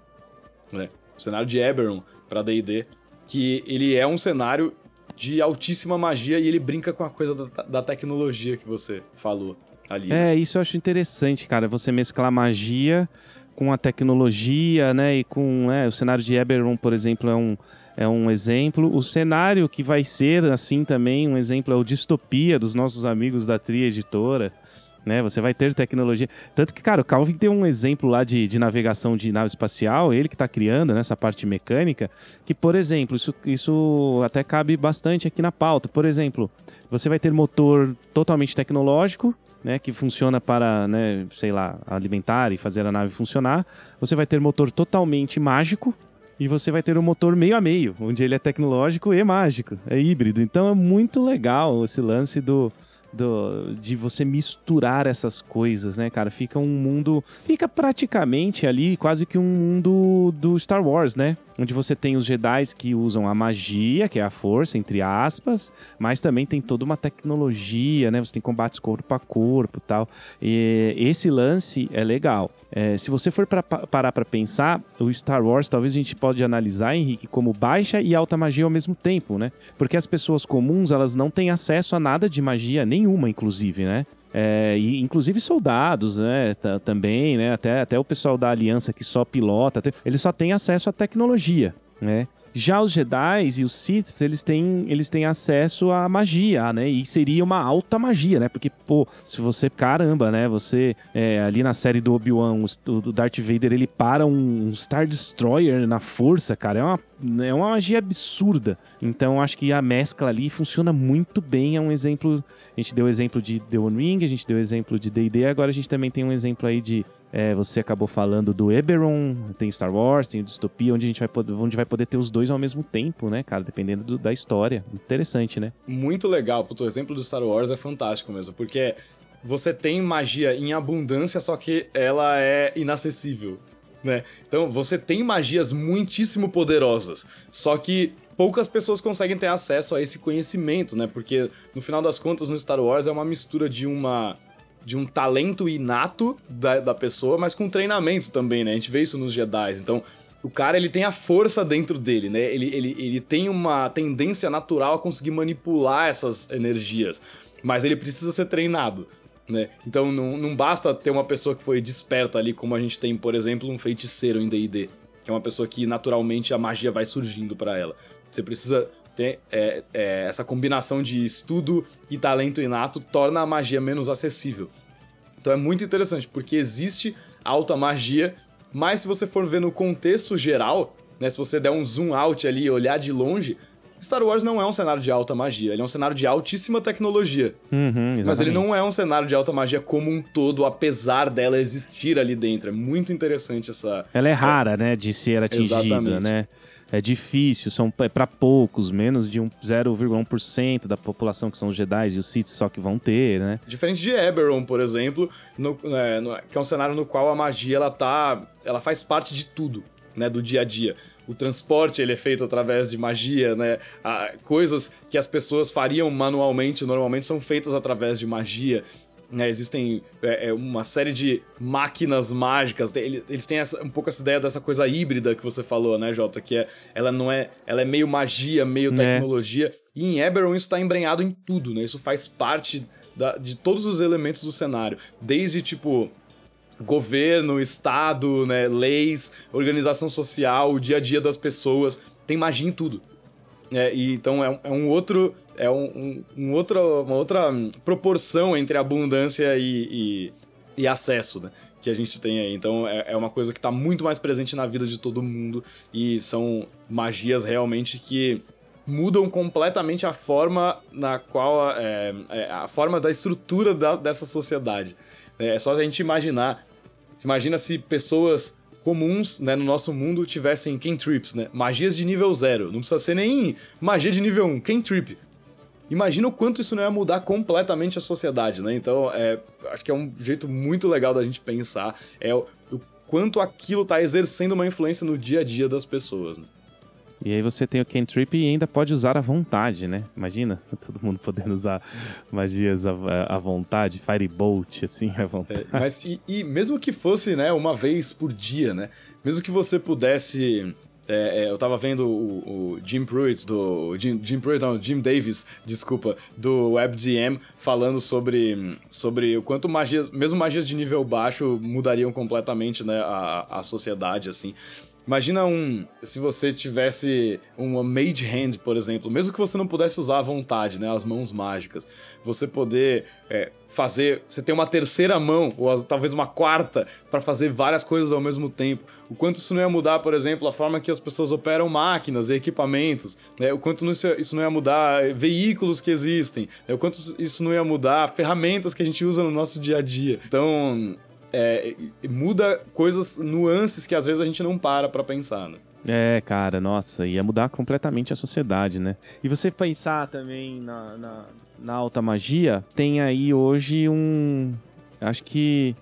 S2: né? O cenário de Eberron para D&D, que ele é um cenário de altíssima magia e ele brinca com a coisa da, da tecnologia que você falou ali.
S1: É, isso eu acho interessante, cara. Você mesclar magia com a tecnologia, né? E com é, o cenário de Eberron, por exemplo, é um, é um exemplo. O cenário que vai ser assim também, um exemplo é o Distopia dos nossos amigos da Tria Editora né? Você vai ter tecnologia. Tanto que, cara, o Calvin tem um exemplo lá de, de navegação de nave espacial, ele que está criando né, parte mecânica, que, por exemplo, isso, isso até cabe bastante aqui na pauta. Por exemplo, você vai ter motor totalmente tecnológico, né, que funciona para, né, sei lá, alimentar e fazer a nave funcionar. Você vai ter motor totalmente mágico, e você vai ter um motor meio a meio, onde ele é tecnológico e mágico, é híbrido. Então é muito legal esse lance do, do, de você misturar essas coisas, né, cara? Fica um mundo. Fica praticamente ali quase que um mundo do Star Wars, né? Onde você tem os Jedi que usam a magia, que é a força, entre aspas, mas também tem toda uma tecnologia, né? Você tem combates corpo a corpo tal. E esse lance é legal. É, se você for pra, parar para pensar, o Star Wars talvez a gente pode analisar, Henrique, como baixa e alta magia ao mesmo tempo, né? Porque as pessoas comuns, elas não têm acesso a nada de magia, nenhuma, inclusive, né? É, e, inclusive soldados, né, também, né, até, até o pessoal da aliança que só pilota, eles só têm acesso à tecnologia, né? Já os Jedi e os Siths, eles têm, eles têm acesso à magia, né? E seria uma alta magia, né? Porque, pô, se você, caramba, né? Você, é, ali na série do Obi-Wan, o Darth Vader, ele para um Star Destroyer na força, cara. É uma, é uma magia absurda. Então, acho que a mescla ali funciona muito bem. É um exemplo... A gente deu exemplo de The One Ring, a gente deu exemplo de D&D, agora a gente também tem um exemplo aí de é, você acabou falando do Eberron, tem Star Wars, tem o Distopia, onde a gente vai poder, onde vai poder ter os dois ao mesmo tempo, né, cara? Dependendo do, da história. Interessante, né?
S2: Muito legal. O exemplo do Star Wars é fantástico mesmo, porque você tem magia em abundância, só que ela é inacessível. Né? Então você tem magias muitíssimo poderosas, só que poucas pessoas conseguem ter acesso a esse conhecimento, né? Porque no final das contas no Star Wars é uma mistura de uma de um talento inato da, da pessoa, mas com treinamento também, né? A gente vê isso nos Jedi. Então, o cara ele tem a força dentro dele, né? Ele, ele, ele tem uma tendência natural a conseguir manipular essas energias, mas ele precisa ser treinado. Né? Então não, não basta ter uma pessoa que foi desperta ali, como a gente tem, por exemplo, um feiticeiro em D&D, que é uma pessoa que naturalmente a magia vai surgindo para ela. Você precisa ter é, é, essa combinação de estudo e talento inato torna a magia menos acessível. Então é muito interessante, porque existe alta magia, mas se você for ver no contexto geral, né, se você der um zoom out ali e olhar de longe, Star Wars não é um cenário de alta magia, ele é um cenário de altíssima tecnologia.
S1: Uhum,
S2: Mas ele não é um cenário de alta magia como um todo, apesar dela existir ali dentro. É muito interessante essa.
S1: Ela é rara, né, de ser atingida,
S2: Exatamente.
S1: né? É difícil, são é para poucos, menos de um 0,1% da população que são os Jedi e os Sith só que vão ter, né?
S2: Diferente de Eberron, por exemplo, no- é, no- que é um cenário no qual a magia ela tá, ela faz parte de tudo, né, do dia a dia. O transporte ele é feito através de magia, né? A- coisas que as pessoas fariam manualmente, normalmente são feitas através de magia. né? existem é, é, uma série de máquinas mágicas. Eles têm essa- um pouco essa ideia dessa coisa híbrida que você falou, né, Jota? Que é, ela não é, ela é meio magia, meio
S1: É.
S2: tecnologia. E em Eberron isso tá embrenhado em tudo, né? Isso faz parte da- de todos os elementos do cenário. Desde, tipo, governo, estado, né, leis, organização social, o dia a dia das pessoas. Tem magia em tudo. É, e então é, um- é um outro. É um, um, um uma outra proporção entre abundância e, e, e acesso, né? Que a gente tem aí. Então é, é uma coisa que tá muito mais presente na vida de todo mundo. E são magias realmente que mudam completamente a forma na qual. É, é, a forma da estrutura da- dessa sociedade. É só a gente imaginar. Se imagina se pessoas comuns, né, no nosso mundo tivessem cantrips, né? Magias de nível zero. Não precisa ser nem magia de nível 1, cantrip. Imagina o quanto isso não ia mudar completamente a sociedade, né? Então, é, acho que é um jeito muito legal da gente pensar é o, o quanto aquilo tá exercendo uma influência no dia a dia das pessoas. Né?
S1: E aí você tem o cantrip e ainda pode usar à vontade, né? Imagina todo mundo podendo usar magias à, à vontade, firebolt, assim, à vontade.
S2: É, mas e, e mesmo que fosse, né, uma vez por dia, né? Mesmo que você pudesse. é, é, eu tava vendo o, o Jim Pruitt, do. Jim, Jim Pruitt, não, Jim Davis, desculpa, do WebGM, falando sobre, sobre o quanto magias, mesmo magias de nível baixo, mudariam completamente, né, a, a sociedade, assim. Imagina um. Se você tivesse uma Mage Hand, por exemplo, mesmo que você não pudesse usar à vontade, né? As mãos mágicas. Você poder é, fazer. Você ter uma terceira mão, ou talvez uma quarta, para fazer várias coisas ao mesmo tempo. O quanto isso não ia mudar, por exemplo, a forma que as pessoas operam máquinas e equipamentos. Né? O quanto isso não ia mudar veículos que existem. Né? O quanto isso não ia mudar ferramentas que a gente usa no nosso dia a dia. Então é, muda coisas, nuances que às vezes a gente não para pra pensar, né?
S1: É, cara, nossa, ia mudar completamente a sociedade, né? E você pensar também na, na, na alta magia, tem aí hoje um. Acho que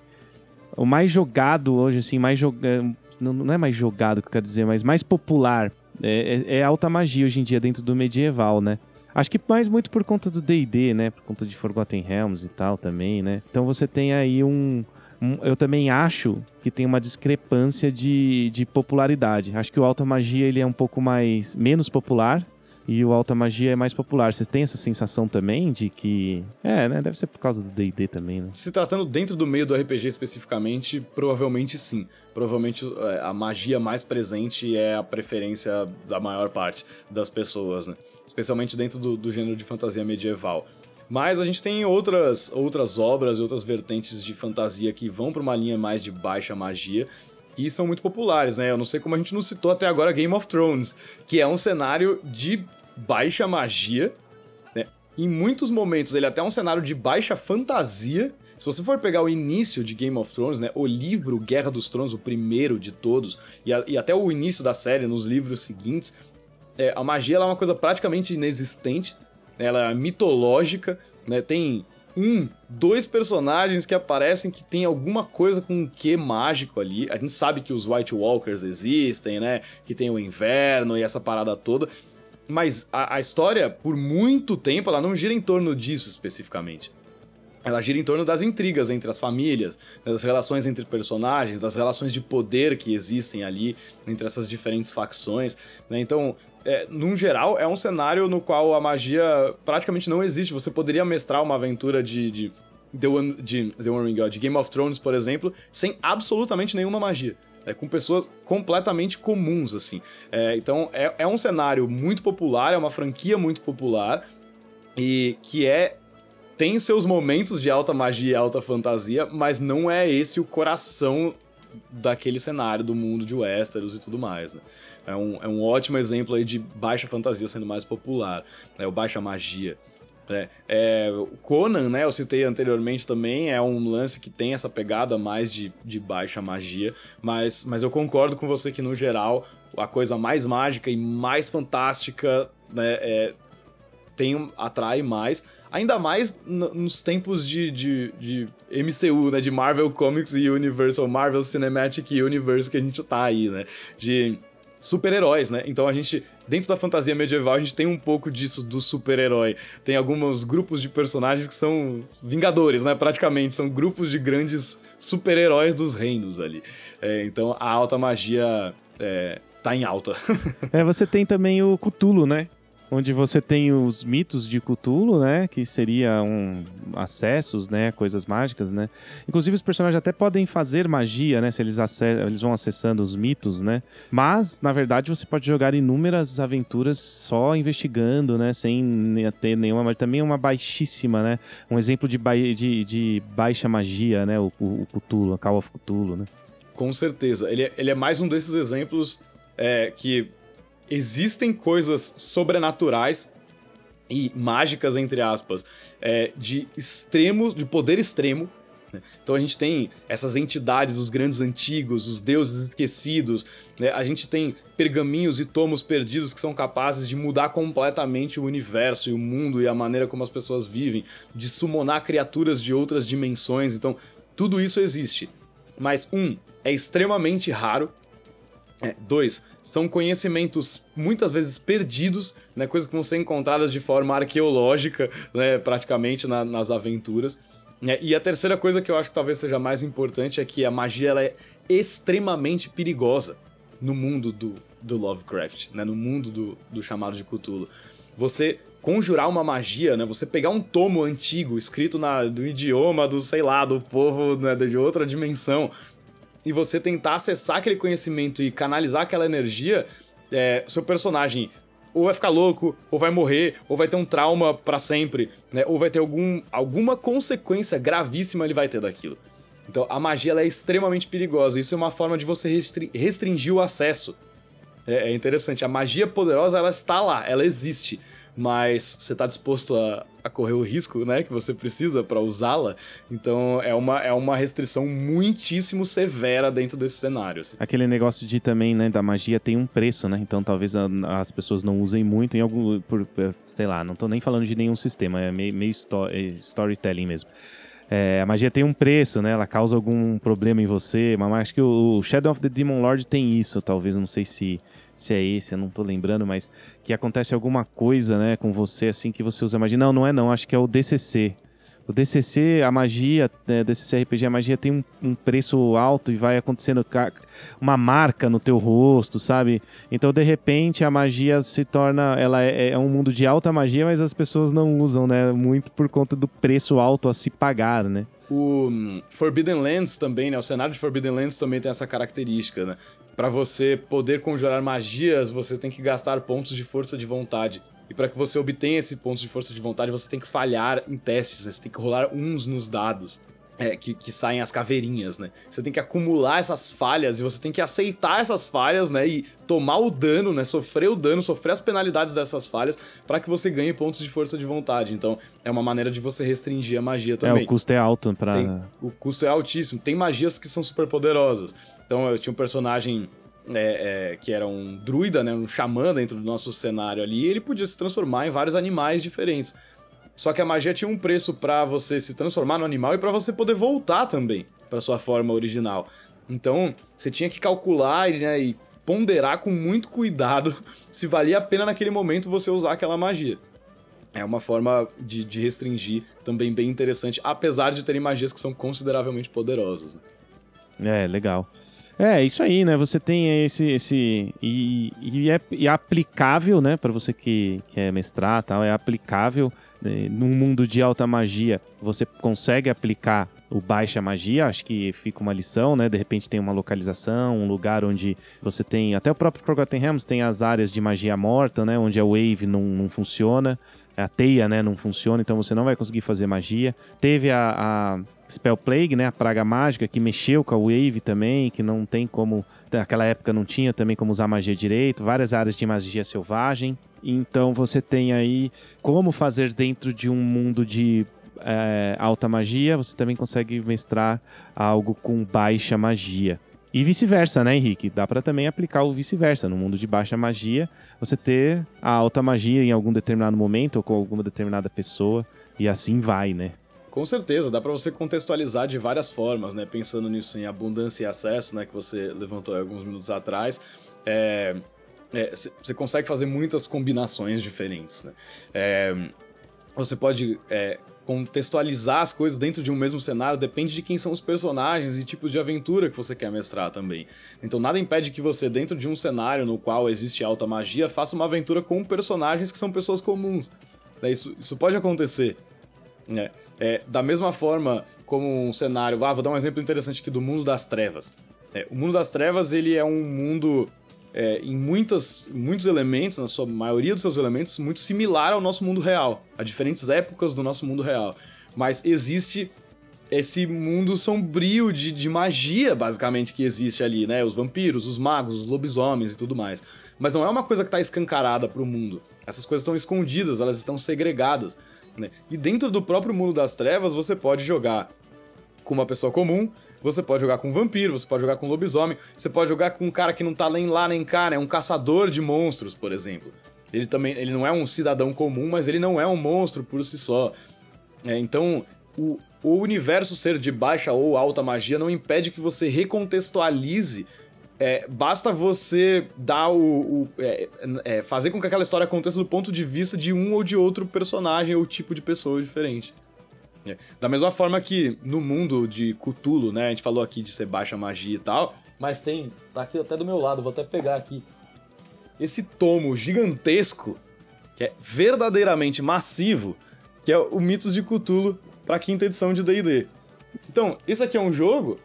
S1: o mais jogado hoje, assim, mais jogado. Não, não é mais jogado que eu quero dizer, mas mais popular é, é, é alta magia hoje em dia dentro do medieval, né? Acho que mais muito por conta do D&D, né? Por conta de Forgotten Realms e tal também, né? Então você tem aí um... um- eu também acho que tem uma discrepância de, de popularidade. Acho que o Alta Magia ele é um pouco mais... menos popular e o Alta Magia é mais popular. Vocês têm essa sensação também de que... É, né? Deve ser por causa do D&D também, né?
S2: Se tratando dentro do meio do RPG especificamente, provavelmente sim. Provavelmente é, a magia mais presente é a preferência da maior parte das pessoas, né? Especialmente dentro do, do gênero de fantasia medieval. Mas a gente tem outras, outras obras outras vertentes de fantasia que vão para uma linha mais de baixa magia e são muito populares, né? Eu não sei como a gente não citou até agora Game of Thrones, que é um cenário de baixa magia, né? Em muitos momentos ele é até um cenário de baixa fantasia. Se você for pegar o início de Game of Thrones, né, o livro Guerra dos Tronos, o primeiro de todos, e, a- e até o início da série, nos livros seguintes, é, a magia é uma coisa praticamente inexistente, ela é mitológica, né? Tem um, dois personagens que aparecem que tem alguma coisa com um quê mágico ali. A gente sabe que os White Walkers existem, né? Que tem o inverno e essa parada toda. Mas a, a história, por muito tempo, ela não gira em torno disso especificamente. Ela gira em torno das intrigas entre as famílias, das relações entre personagens, das relações de poder que existem ali entre essas diferentes facções. né? Então, é, num geral, é um cenário no qual a magia praticamente não existe. Você poderia mestrar uma aventura de, de, The, One, de, The One Ring, de Game of Thrones, por exemplo, sem absolutamente nenhuma magia. É, com pessoas completamente comuns, assim. É, então, é, é um cenário muito popular, é uma franquia muito popular, e que é tem seus momentos de alta magia e alta fantasia, mas não é esse o coração daquele cenário do mundo de Westeros e tudo mais. Né? É, um, é um ótimo exemplo aí de baixa fantasia sendo mais popular, né? o baixa magia. É, é, Conan, né, eu citei anteriormente também, é um lance que tem essa pegada mais de, de baixa magia, mas, mas eu concordo com você que, no geral, a coisa mais mágica e mais fantástica né, é, tem, atrai mais, ainda mais nos tempos de, de, de, MCU, né, de Marvel Comics e Universal, Marvel Cinematic Universe que a gente tá aí, né, de super-heróis, né? Então a gente, dentro da fantasia medieval, a gente tem um pouco disso do super-herói. Tem alguns grupos de personagens que são vingadores, né? Praticamente, são grupos de grandes super-heróis dos reinos ali. É, então a alta magia é, tá em alta.
S1: é, você tem também o Cthulhu, né? Onde você tem os mitos de Cthulhu, né, que seriam acessos, né, coisas mágicas, né. Inclusive os personagens até podem fazer magia, né, se eles, eles vão acessando os mitos, né. Mas na verdade você pode jogar inúmeras aventuras só investigando, né, sem ter nenhuma, mas também uma baixíssima, né. Um exemplo de, ba de, de baixa magia, né, o, o, o Cthulhu, a Call of Cthulhu, né.
S2: Com certeza, ele, é, ele é mais um desses exemplos é, que existem coisas sobrenaturais e mágicas, entre aspas, é, de extremo, de poder extremo. Né? Então a gente tem essas entidades, os grandes antigos, os deuses esquecidos, né? a gente tem pergaminhos e tomos perdidos que são capazes de mudar completamente o universo e o mundo e a maneira como as pessoas vivem, de summonar criaturas de outras dimensões. Então tudo isso existe. Mas, um, é extremamente raro. É, dois, são conhecimentos muitas vezes perdidos, né, coisas que vão ser encontradas de forma arqueológica, né, praticamente na, nas aventuras. É, e a terceira coisa que eu acho que talvez seja mais importante é que a magia ela é extremamente perigosa no mundo do, do Lovecraft, né, no mundo do, do chamado de Cthulhu. Você conjurar uma magia, né? Você pegar um tomo antigo escrito na, do idioma do, sei lá, do povo né, de outra dimensão e você tentar acessar aquele conhecimento e canalizar aquela energia, é, seu personagem ou vai ficar louco, ou vai morrer, ou vai ter um trauma para sempre, né? Ou vai ter algum, alguma consequência gravíssima ele vai ter daquilo. Então a magia é extremamente perigosa. Isso é uma forma de você restringir o acesso. É, é interessante. A magia poderosa ela está lá, ela existe mas você está disposto a, a, correr o risco, né, que você precisa para usá-la. Então é uma, é uma restrição muitíssimo severa dentro desse cenário. Assim.
S1: Aquele negócio de também, né, da magia tem um preço, né? Então talvez a, as pessoas não usem muito em algum, por, sei lá, não estou nem falando de nenhum sistema, é meio, meio é storytelling mesmo. É, a magia tem um preço, né? Ela causa algum problema em você. Mas acho que o Shadow of the Demon Lord tem isso, talvez. Não sei se, se é esse, eu não tô lembrando, mas que acontece alguma coisa, né, com você assim que você usa magia. Não, não é não. Acho que é o DCC. O DCC, a magia, né, DCC RPG, a magia tem um, um, preço alto e vai acontecendo uma marca no teu rosto, sabe? Então, de repente, a magia se torna. Ela é, é, um mundo de alta magia, mas as pessoas não usam, né? Muito por conta do preço alto a se pagar, né?
S2: O hum, Forbidden Lands também, né? O cenário de Forbidden Lands também tem essa característica, né? Para você poder conjurar magias, você tem que gastar pontos de força de vontade. E para que você obtenha esse ponto de força de vontade, você tem que falhar em testes, né? você tem que rolar uns nos dados. É, que, que, saem as caveirinhas, né? Você tem que acumular essas falhas e você tem que aceitar essas falhas, né? E tomar o dano, né? Sofrer o dano, sofrer as penalidades dessas falhas para que você ganhe pontos de força de vontade. Então, é uma maneira de você restringir a magia também.
S1: É, o custo é alto para.
S2: O custo é altíssimo. Tem magias que são super poderosas. Então, eu tinha um personagem é, é, que era um druida, né, um xamã dentro do nosso cenário ali, e ele podia se transformar em vários animais diferentes. Só que a magia tinha um preço para você se transformar no animal e para você poder voltar também para sua forma original. Então, você tinha que calcular né, e ponderar com muito cuidado se valia a pena naquele momento você usar aquela magia. É uma forma de, de restringir também bem interessante, apesar de terem magias que são consideravelmente poderosas.
S1: Né? É, legal. É, isso aí, né? Você tem esse. esse e, e, é, e é aplicável, né? Para você que quer mestrar tal, é aplicável. Né? Num mundo de alta magia, você consegue aplicar o baixa magia, acho que fica uma lição, né? De repente tem uma localização, um lugar onde você tem. Até o próprio Forgotten Realms tem as áreas de magia morta, né? Onde a wave não, não funciona, a teia, né? Não funciona, então você não vai conseguir fazer magia. Teve a Spell Plague, né? A praga mágica que mexeu com a wave também, que não tem como. Naquela época não tinha também como usar magia direito, várias áreas de magia selvagem. Então você tem aí como fazer dentro de um mundo de é, alta magia, você também consegue mestrar algo com baixa magia. E vice-versa, né, Henrique? Dá para também aplicar o vice-versa. No mundo de baixa magia, você ter a alta magia em algum determinado momento ou com alguma determinada pessoa, e assim vai, né?
S2: Com certeza, dá para você contextualizar de várias formas, né? Pensando nisso em abundância e acesso, né? Que você levantou alguns minutos atrás. É, é, você consegue fazer muitas combinações diferentes, né? É, você pode é, contextualizar as coisas dentro de um mesmo cenário depende de quem são os personagens e tipos de aventura que você quer mestrar também. Então nada impede que você, dentro de um cenário no qual existe alta magia, faça uma aventura com personagens que são pessoas comuns. É, isso, isso pode acontecer. Né? É, da mesma forma como um cenário... Ah, vou dar um exemplo interessante aqui do Mundo das Trevas. É, o Mundo das Trevas ele é um mundo é, em muitas, muitos elementos, na sua maioria dos seus elementos, muito similar ao nosso mundo real, a diferentes épocas do nosso mundo real. Mas existe esse mundo sombrio de, de magia, basicamente, que existe ali, né? Os vampiros, os magos, os lobisomens e tudo mais. Mas não é uma coisa que está escancarada para o mundo. Essas coisas estão escondidas, elas estão segregadas. Né? E dentro do próprio mundo das trevas, você pode jogar com uma pessoa comum, você pode jogar com um vampiro, você pode jogar com um lobisomem, você pode jogar com um cara que não tá nem lá nem cá, né? Um caçador de monstros, por exemplo. Ele também, ele não é um cidadão comum, mas ele não é um monstro por si só. É, então, o, o universo ser de baixa ou alta magia não impede que você recontextualize é, basta você dar o. o é, é, fazer com que aquela história aconteça do ponto de vista de um ou de outro personagem ou tipo de pessoa diferente. É. Da mesma forma que no mundo de Cthulhu, né? A gente falou aqui de ser baixa magia e tal. Mas tem, tá aqui até do meu lado, vou até pegar aqui. Esse tomo gigantesco, que é verdadeiramente massivo, que é o Mitos de Cthulhu pra quinta edição de D&D. Então, esse aqui é um jogo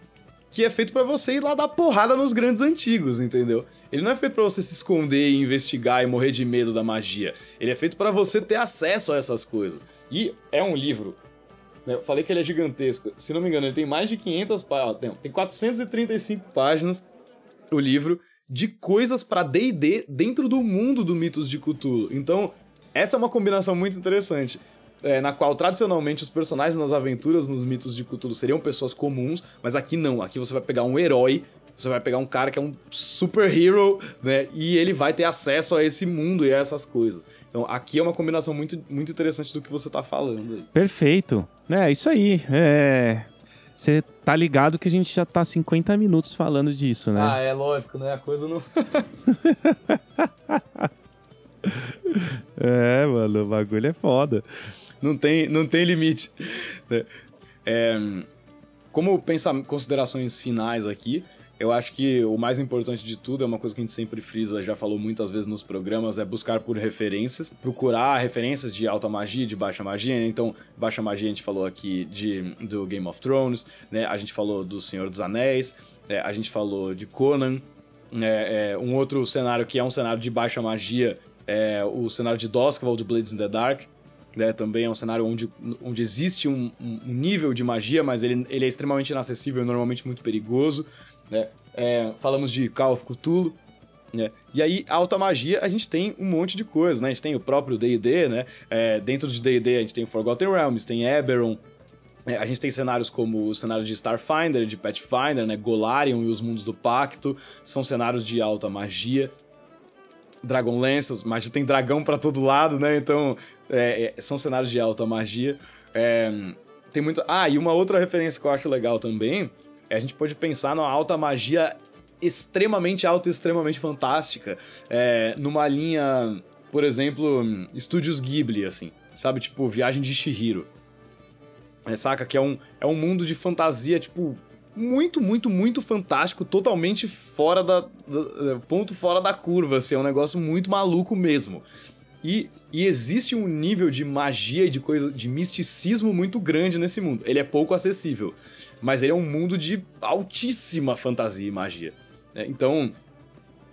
S2: que é feito para você ir lá dar porrada nos grandes antigos, entendeu? Ele não é feito para você se esconder e investigar e morrer de medo da magia. Ele é feito para você ter acesso a essas coisas. E é um livro né? Eu falei que ele é gigantesco. Se não me engano, ele tem mais de 500 páginas. Tem 435 páginas o livro de coisas para D&D dentro do mundo do Mitos de Cthulhu. Então, essa é uma combinação muito interessante. É, na qual tradicionalmente os personagens nas aventuras nos mitos de Cthulhu seriam pessoas comuns, mas aqui não. Aqui você vai pegar um herói, você vai pegar um cara que é um super hero, né? E ele vai ter acesso a esse mundo e a essas coisas. Então aqui é uma combinação muito, muito interessante do que você tá falando. Aí.
S1: Perfeito. É, isso aí. É. Você tá ligado que a gente já tá 50 minutos falando disso, né?
S2: Ah, é lógico, né? A coisa não.
S1: é, mano, o bagulho é foda.
S2: Não tem, não tem limite. Né? É, como pensar considerações finais aqui, eu acho que o mais importante de tudo é uma coisa que a gente sempre frisa, já falou muitas vezes nos programas, é buscar por referências, procurar referências de alta magia de baixa magia. Né? Então, baixa magia a gente falou aqui de, do Game of Thrones, né? A gente falou do Senhor dos Anéis, é, a gente falou de Conan. É, é, um outro cenário que é um cenário de baixa magia é o cenário de Doskwell, do Blades in the Dark. Né, também é um cenário onde, onde existe um, um nível de magia, mas ele, ele é extremamente inacessível e normalmente muito perigoso né? É, falamos de Call of Cthulhu, né? E aí, alta magia, a gente tem um monte de coisas, né? A gente tem o próprio D&D, né? É, dentro de D&D a gente tem Forgotten Realms, tem Eberron, é, a gente tem cenários como o cenário de Starfinder, de Pathfinder, né? Golarion e os Mundos do Pacto, são cenários de alta magia. Dragonlance, magia tem dragão para todo lado, né? Então, é, é, são cenários de alta magia. É, tem muita... Ah, e uma outra referência que eu acho legal também a gente pode pensar numa alta magia extremamente alta e extremamente fantástica, é, numa linha, por exemplo, Estúdios Ghibli, assim, sabe? Tipo, Viagem de Shihiro. É, saca? Que é um, é um mundo de fantasia, tipo, muito, muito, muito fantástico, totalmente fora da, da. ponto fora da curva, assim, é um negócio muito maluco mesmo. E, e existe um nível de magia e de coisa de misticismo muito grande nesse mundo. Ele é pouco acessível, mas ele é um mundo de altíssima fantasia e magia. É, então,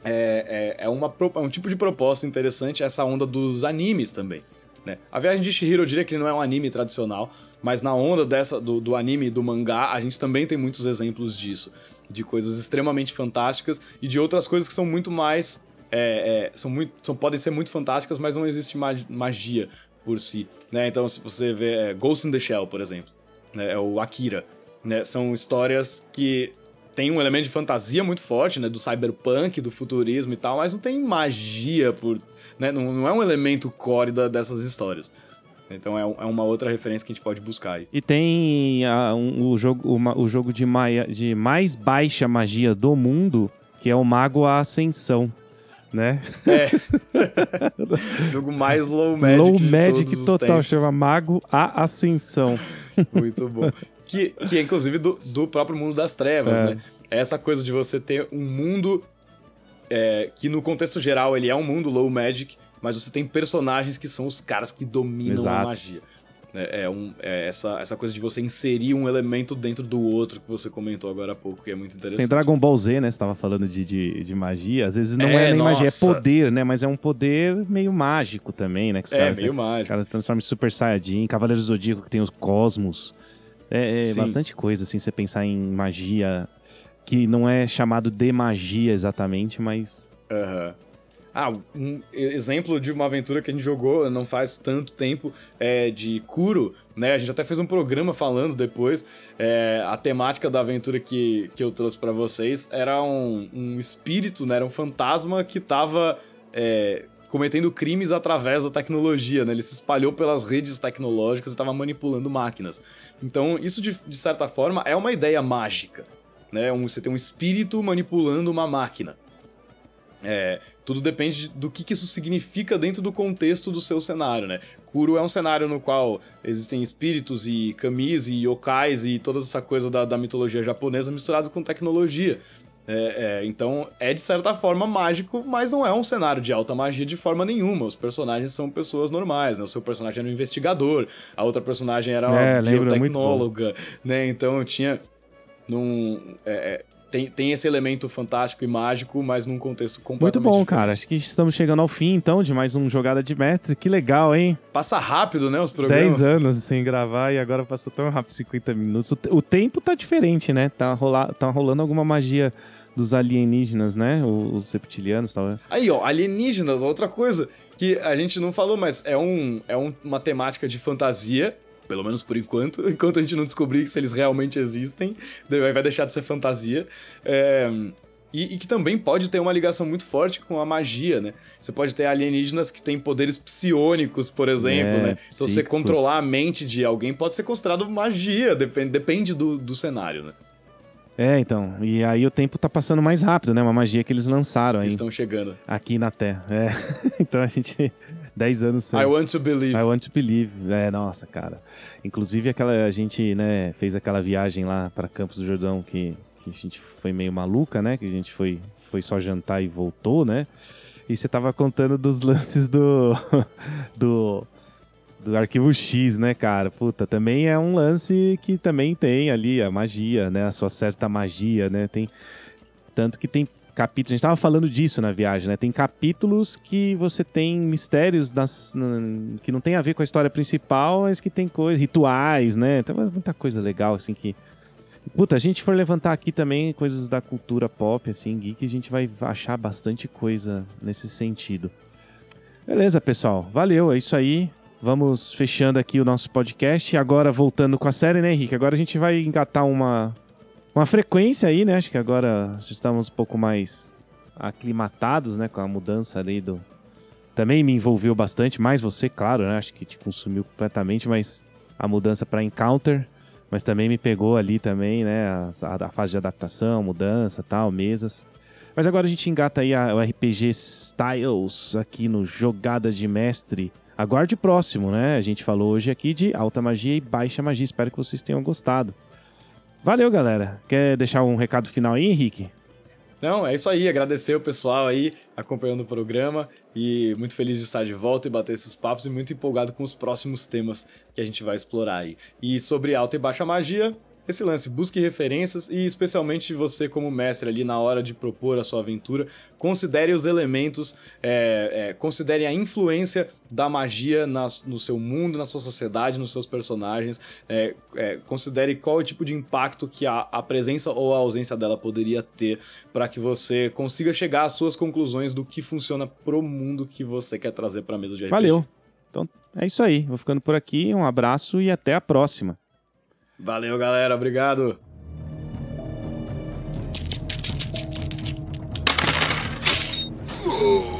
S2: é, é, é, uma, é um tipo de proposta interessante essa onda dos animes também. Né? A Viagem de Shihiro eu diria que não é um anime tradicional, mas na onda dessa do, do anime e do mangá, a gente também tem muitos exemplos disso. De coisas extremamente fantásticas e de outras coisas que são muito mais. É, é, são muito, são, podem ser muito fantásticas, mas não existe magia por si. Né? Então, se você vê é, Ghost in the Shell, por exemplo, né? é o Akira. Né? São histórias que tem um elemento de fantasia muito forte, né? Do cyberpunk, do futurismo e tal, mas não tem magia por. Né, não, não é um elemento core da, dessas histórias. Então é, é, uma outra referência que a gente pode buscar aí.
S1: E tem uh, um, o jogo, uma, o jogo de, maia, de mais baixa magia do mundo, que é o Mago a Ascensão. Né?
S2: É. jogo mais low magic.
S1: Low magic total, chama Mago a Ascensão.
S2: Muito bom. Que, que é inclusive do, do próprio mundo das trevas, é. né? Essa coisa de você ter um mundo é, que no contexto geral ele é um mundo low magic, mas você tem personagens que são os caras que dominam Exato. a magia. É, é, um, é, essa, essa coisa de você inserir um elemento dentro do outro que você comentou agora há pouco, que é muito interessante.
S1: Tem Dragon Ball Z, né? Você tava falando de, de, de magia. Às vezes não é, é nem nossa. magia, é poder, né? Mas é um poder meio mágico também, né? Que os
S2: é, caras, meio né? mágico. Os
S1: caras transformam em Super Saiyajin, Cavaleiro Zodíaco que tem os cosmos. É, é bastante coisa, assim, você pensar em magia que não é chamado de magia exatamente, mas.
S2: Aham. Uhum. Ah, um exemplo de uma aventura que a gente jogou não faz tanto tempo é de Kuro, né? A gente até fez um programa falando depois. É, a temática da aventura que, que eu trouxe para vocês era um, um espírito, né? Era um fantasma que tava é, cometendo crimes através da tecnologia, né? Ele se espalhou pelas redes tecnológicas e estava manipulando máquinas. Então, isso de, de, certa forma é uma ideia mágica, né? Um, você tem um espírito manipulando uma máquina. É, tudo depende do que, que, isso significa dentro do contexto do seu cenário, né? Kuro é um cenário no qual existem espíritos e kamis e yokais e toda essa coisa da, da mitologia japonesa misturados com tecnologia. É, é, então é de certa forma mágico, mas não é um cenário de alta magia de forma nenhuma. Os personagens são pessoas normais, né? O seu personagem era um investigador, a outra personagem era uma é, biotecnóloga, né? Então tinha num, é, é tem, tem esse elemento fantástico e mágico, mas num contexto completamente
S1: Muito bom,
S2: diferente.
S1: cara. Acho que estamos chegando ao fim, então, de mais um Jogada de Mestre. Que legal, hein?
S2: Passa rápido, né, os programas.
S1: 10 anos sem gravar e agora passou tão rápido, 50 minutos. O, tempo tá diferente, né? Tá, rolar, tá rolando alguma magia dos alienígenas, né? Os, reptilianos e tal.
S2: Aí, ó, alienígenas, outra coisa que a gente não falou, mas é, um, é um, uma temática de fantasia pelo menos por enquanto, enquanto a gente não descobrir se eles realmente existem, vai deixar de ser fantasia. É, e, e, que também pode ter uma ligação muito forte com a magia, né? Você pode ter alienígenas que têm poderes psionicos, por exemplo, é, né? Então você controlar a mente de alguém pode ser considerado magia, depende, depende do, do cenário, né?
S1: É, então. E aí o tempo tá passando mais rápido, né? Uma magia que eles lançaram aí.
S2: Estão chegando.
S1: Aqui na Terra. É. então a gente 10 anos sem.
S2: I want to believe. I
S1: want to believe. É, nossa, cara. Inclusive, aquela, a gente né, fez aquela viagem lá para Campos do Jordão que, que a gente foi meio maluca, né? Que a gente foi, foi só jantar e voltou, né? E você tava contando dos lances do. do. Do arquivo X, né, cara? Puta, também é um lance que também tem ali a magia, né? A sua certa magia, né? Tem. Tanto que tem capítulos. A gente estava falando disso na viagem, né? Tem capítulos que você tem mistérios das, que não tem a ver com a história principal, mas que tem coisas, rituais, né? Tem muita coisa legal, assim, que. Puta, a gente for levantar aqui também coisas da cultura pop, assim, geek, a gente vai achar bastante coisa nesse sentido. Beleza, pessoal. Valeu, é isso aí. Vamos fechando aqui o nosso podcast. Agora voltando com a série, né, Henrique? Agora a gente vai engatar uma, uma frequência aí, né? Acho que agora estamos um pouco mais aclimatados, né? Com a mudança ali do. Também me envolveu bastante, mais você, claro, né? Acho que te consumiu completamente, mas a mudança para Encounter, mas também me pegou ali também, né? A, a, fase de adaptação, mudança, tal, mesas. Mas agora a gente engata aí a, o RPG Styles aqui no Jogada de Mestre. Aguarde o próximo, né? A gente falou hoje aqui de alta magia e baixa magia. Espero que vocês tenham gostado. Valeu, galera. Quer deixar um recado final aí, Henrique?
S2: Não, é isso aí. Agradecer o pessoal aí acompanhando o programa e muito feliz de estar de volta e bater esses papos e muito empolgado com os próximos temas que a gente vai explorar aí. E sobre alta e baixa magia, esse lance, busque referências e especialmente você como mestre ali na hora de propor a sua aventura, considere os elementos, é, é, considere a influência da magia na, no seu mundo, na sua sociedade, nos seus personagens, é, é considere qual é o tipo de impacto que a, a presença ou a ausência dela poderia ter para que você consiga chegar às suas conclusões do que funciona pro mundo que você quer trazer para mesa de RPG.
S1: Valeu. Então é isso aí. Vou ficando por aqui. Um abraço e até a próxima.
S2: Valeu, galera. Obrigado. Oh!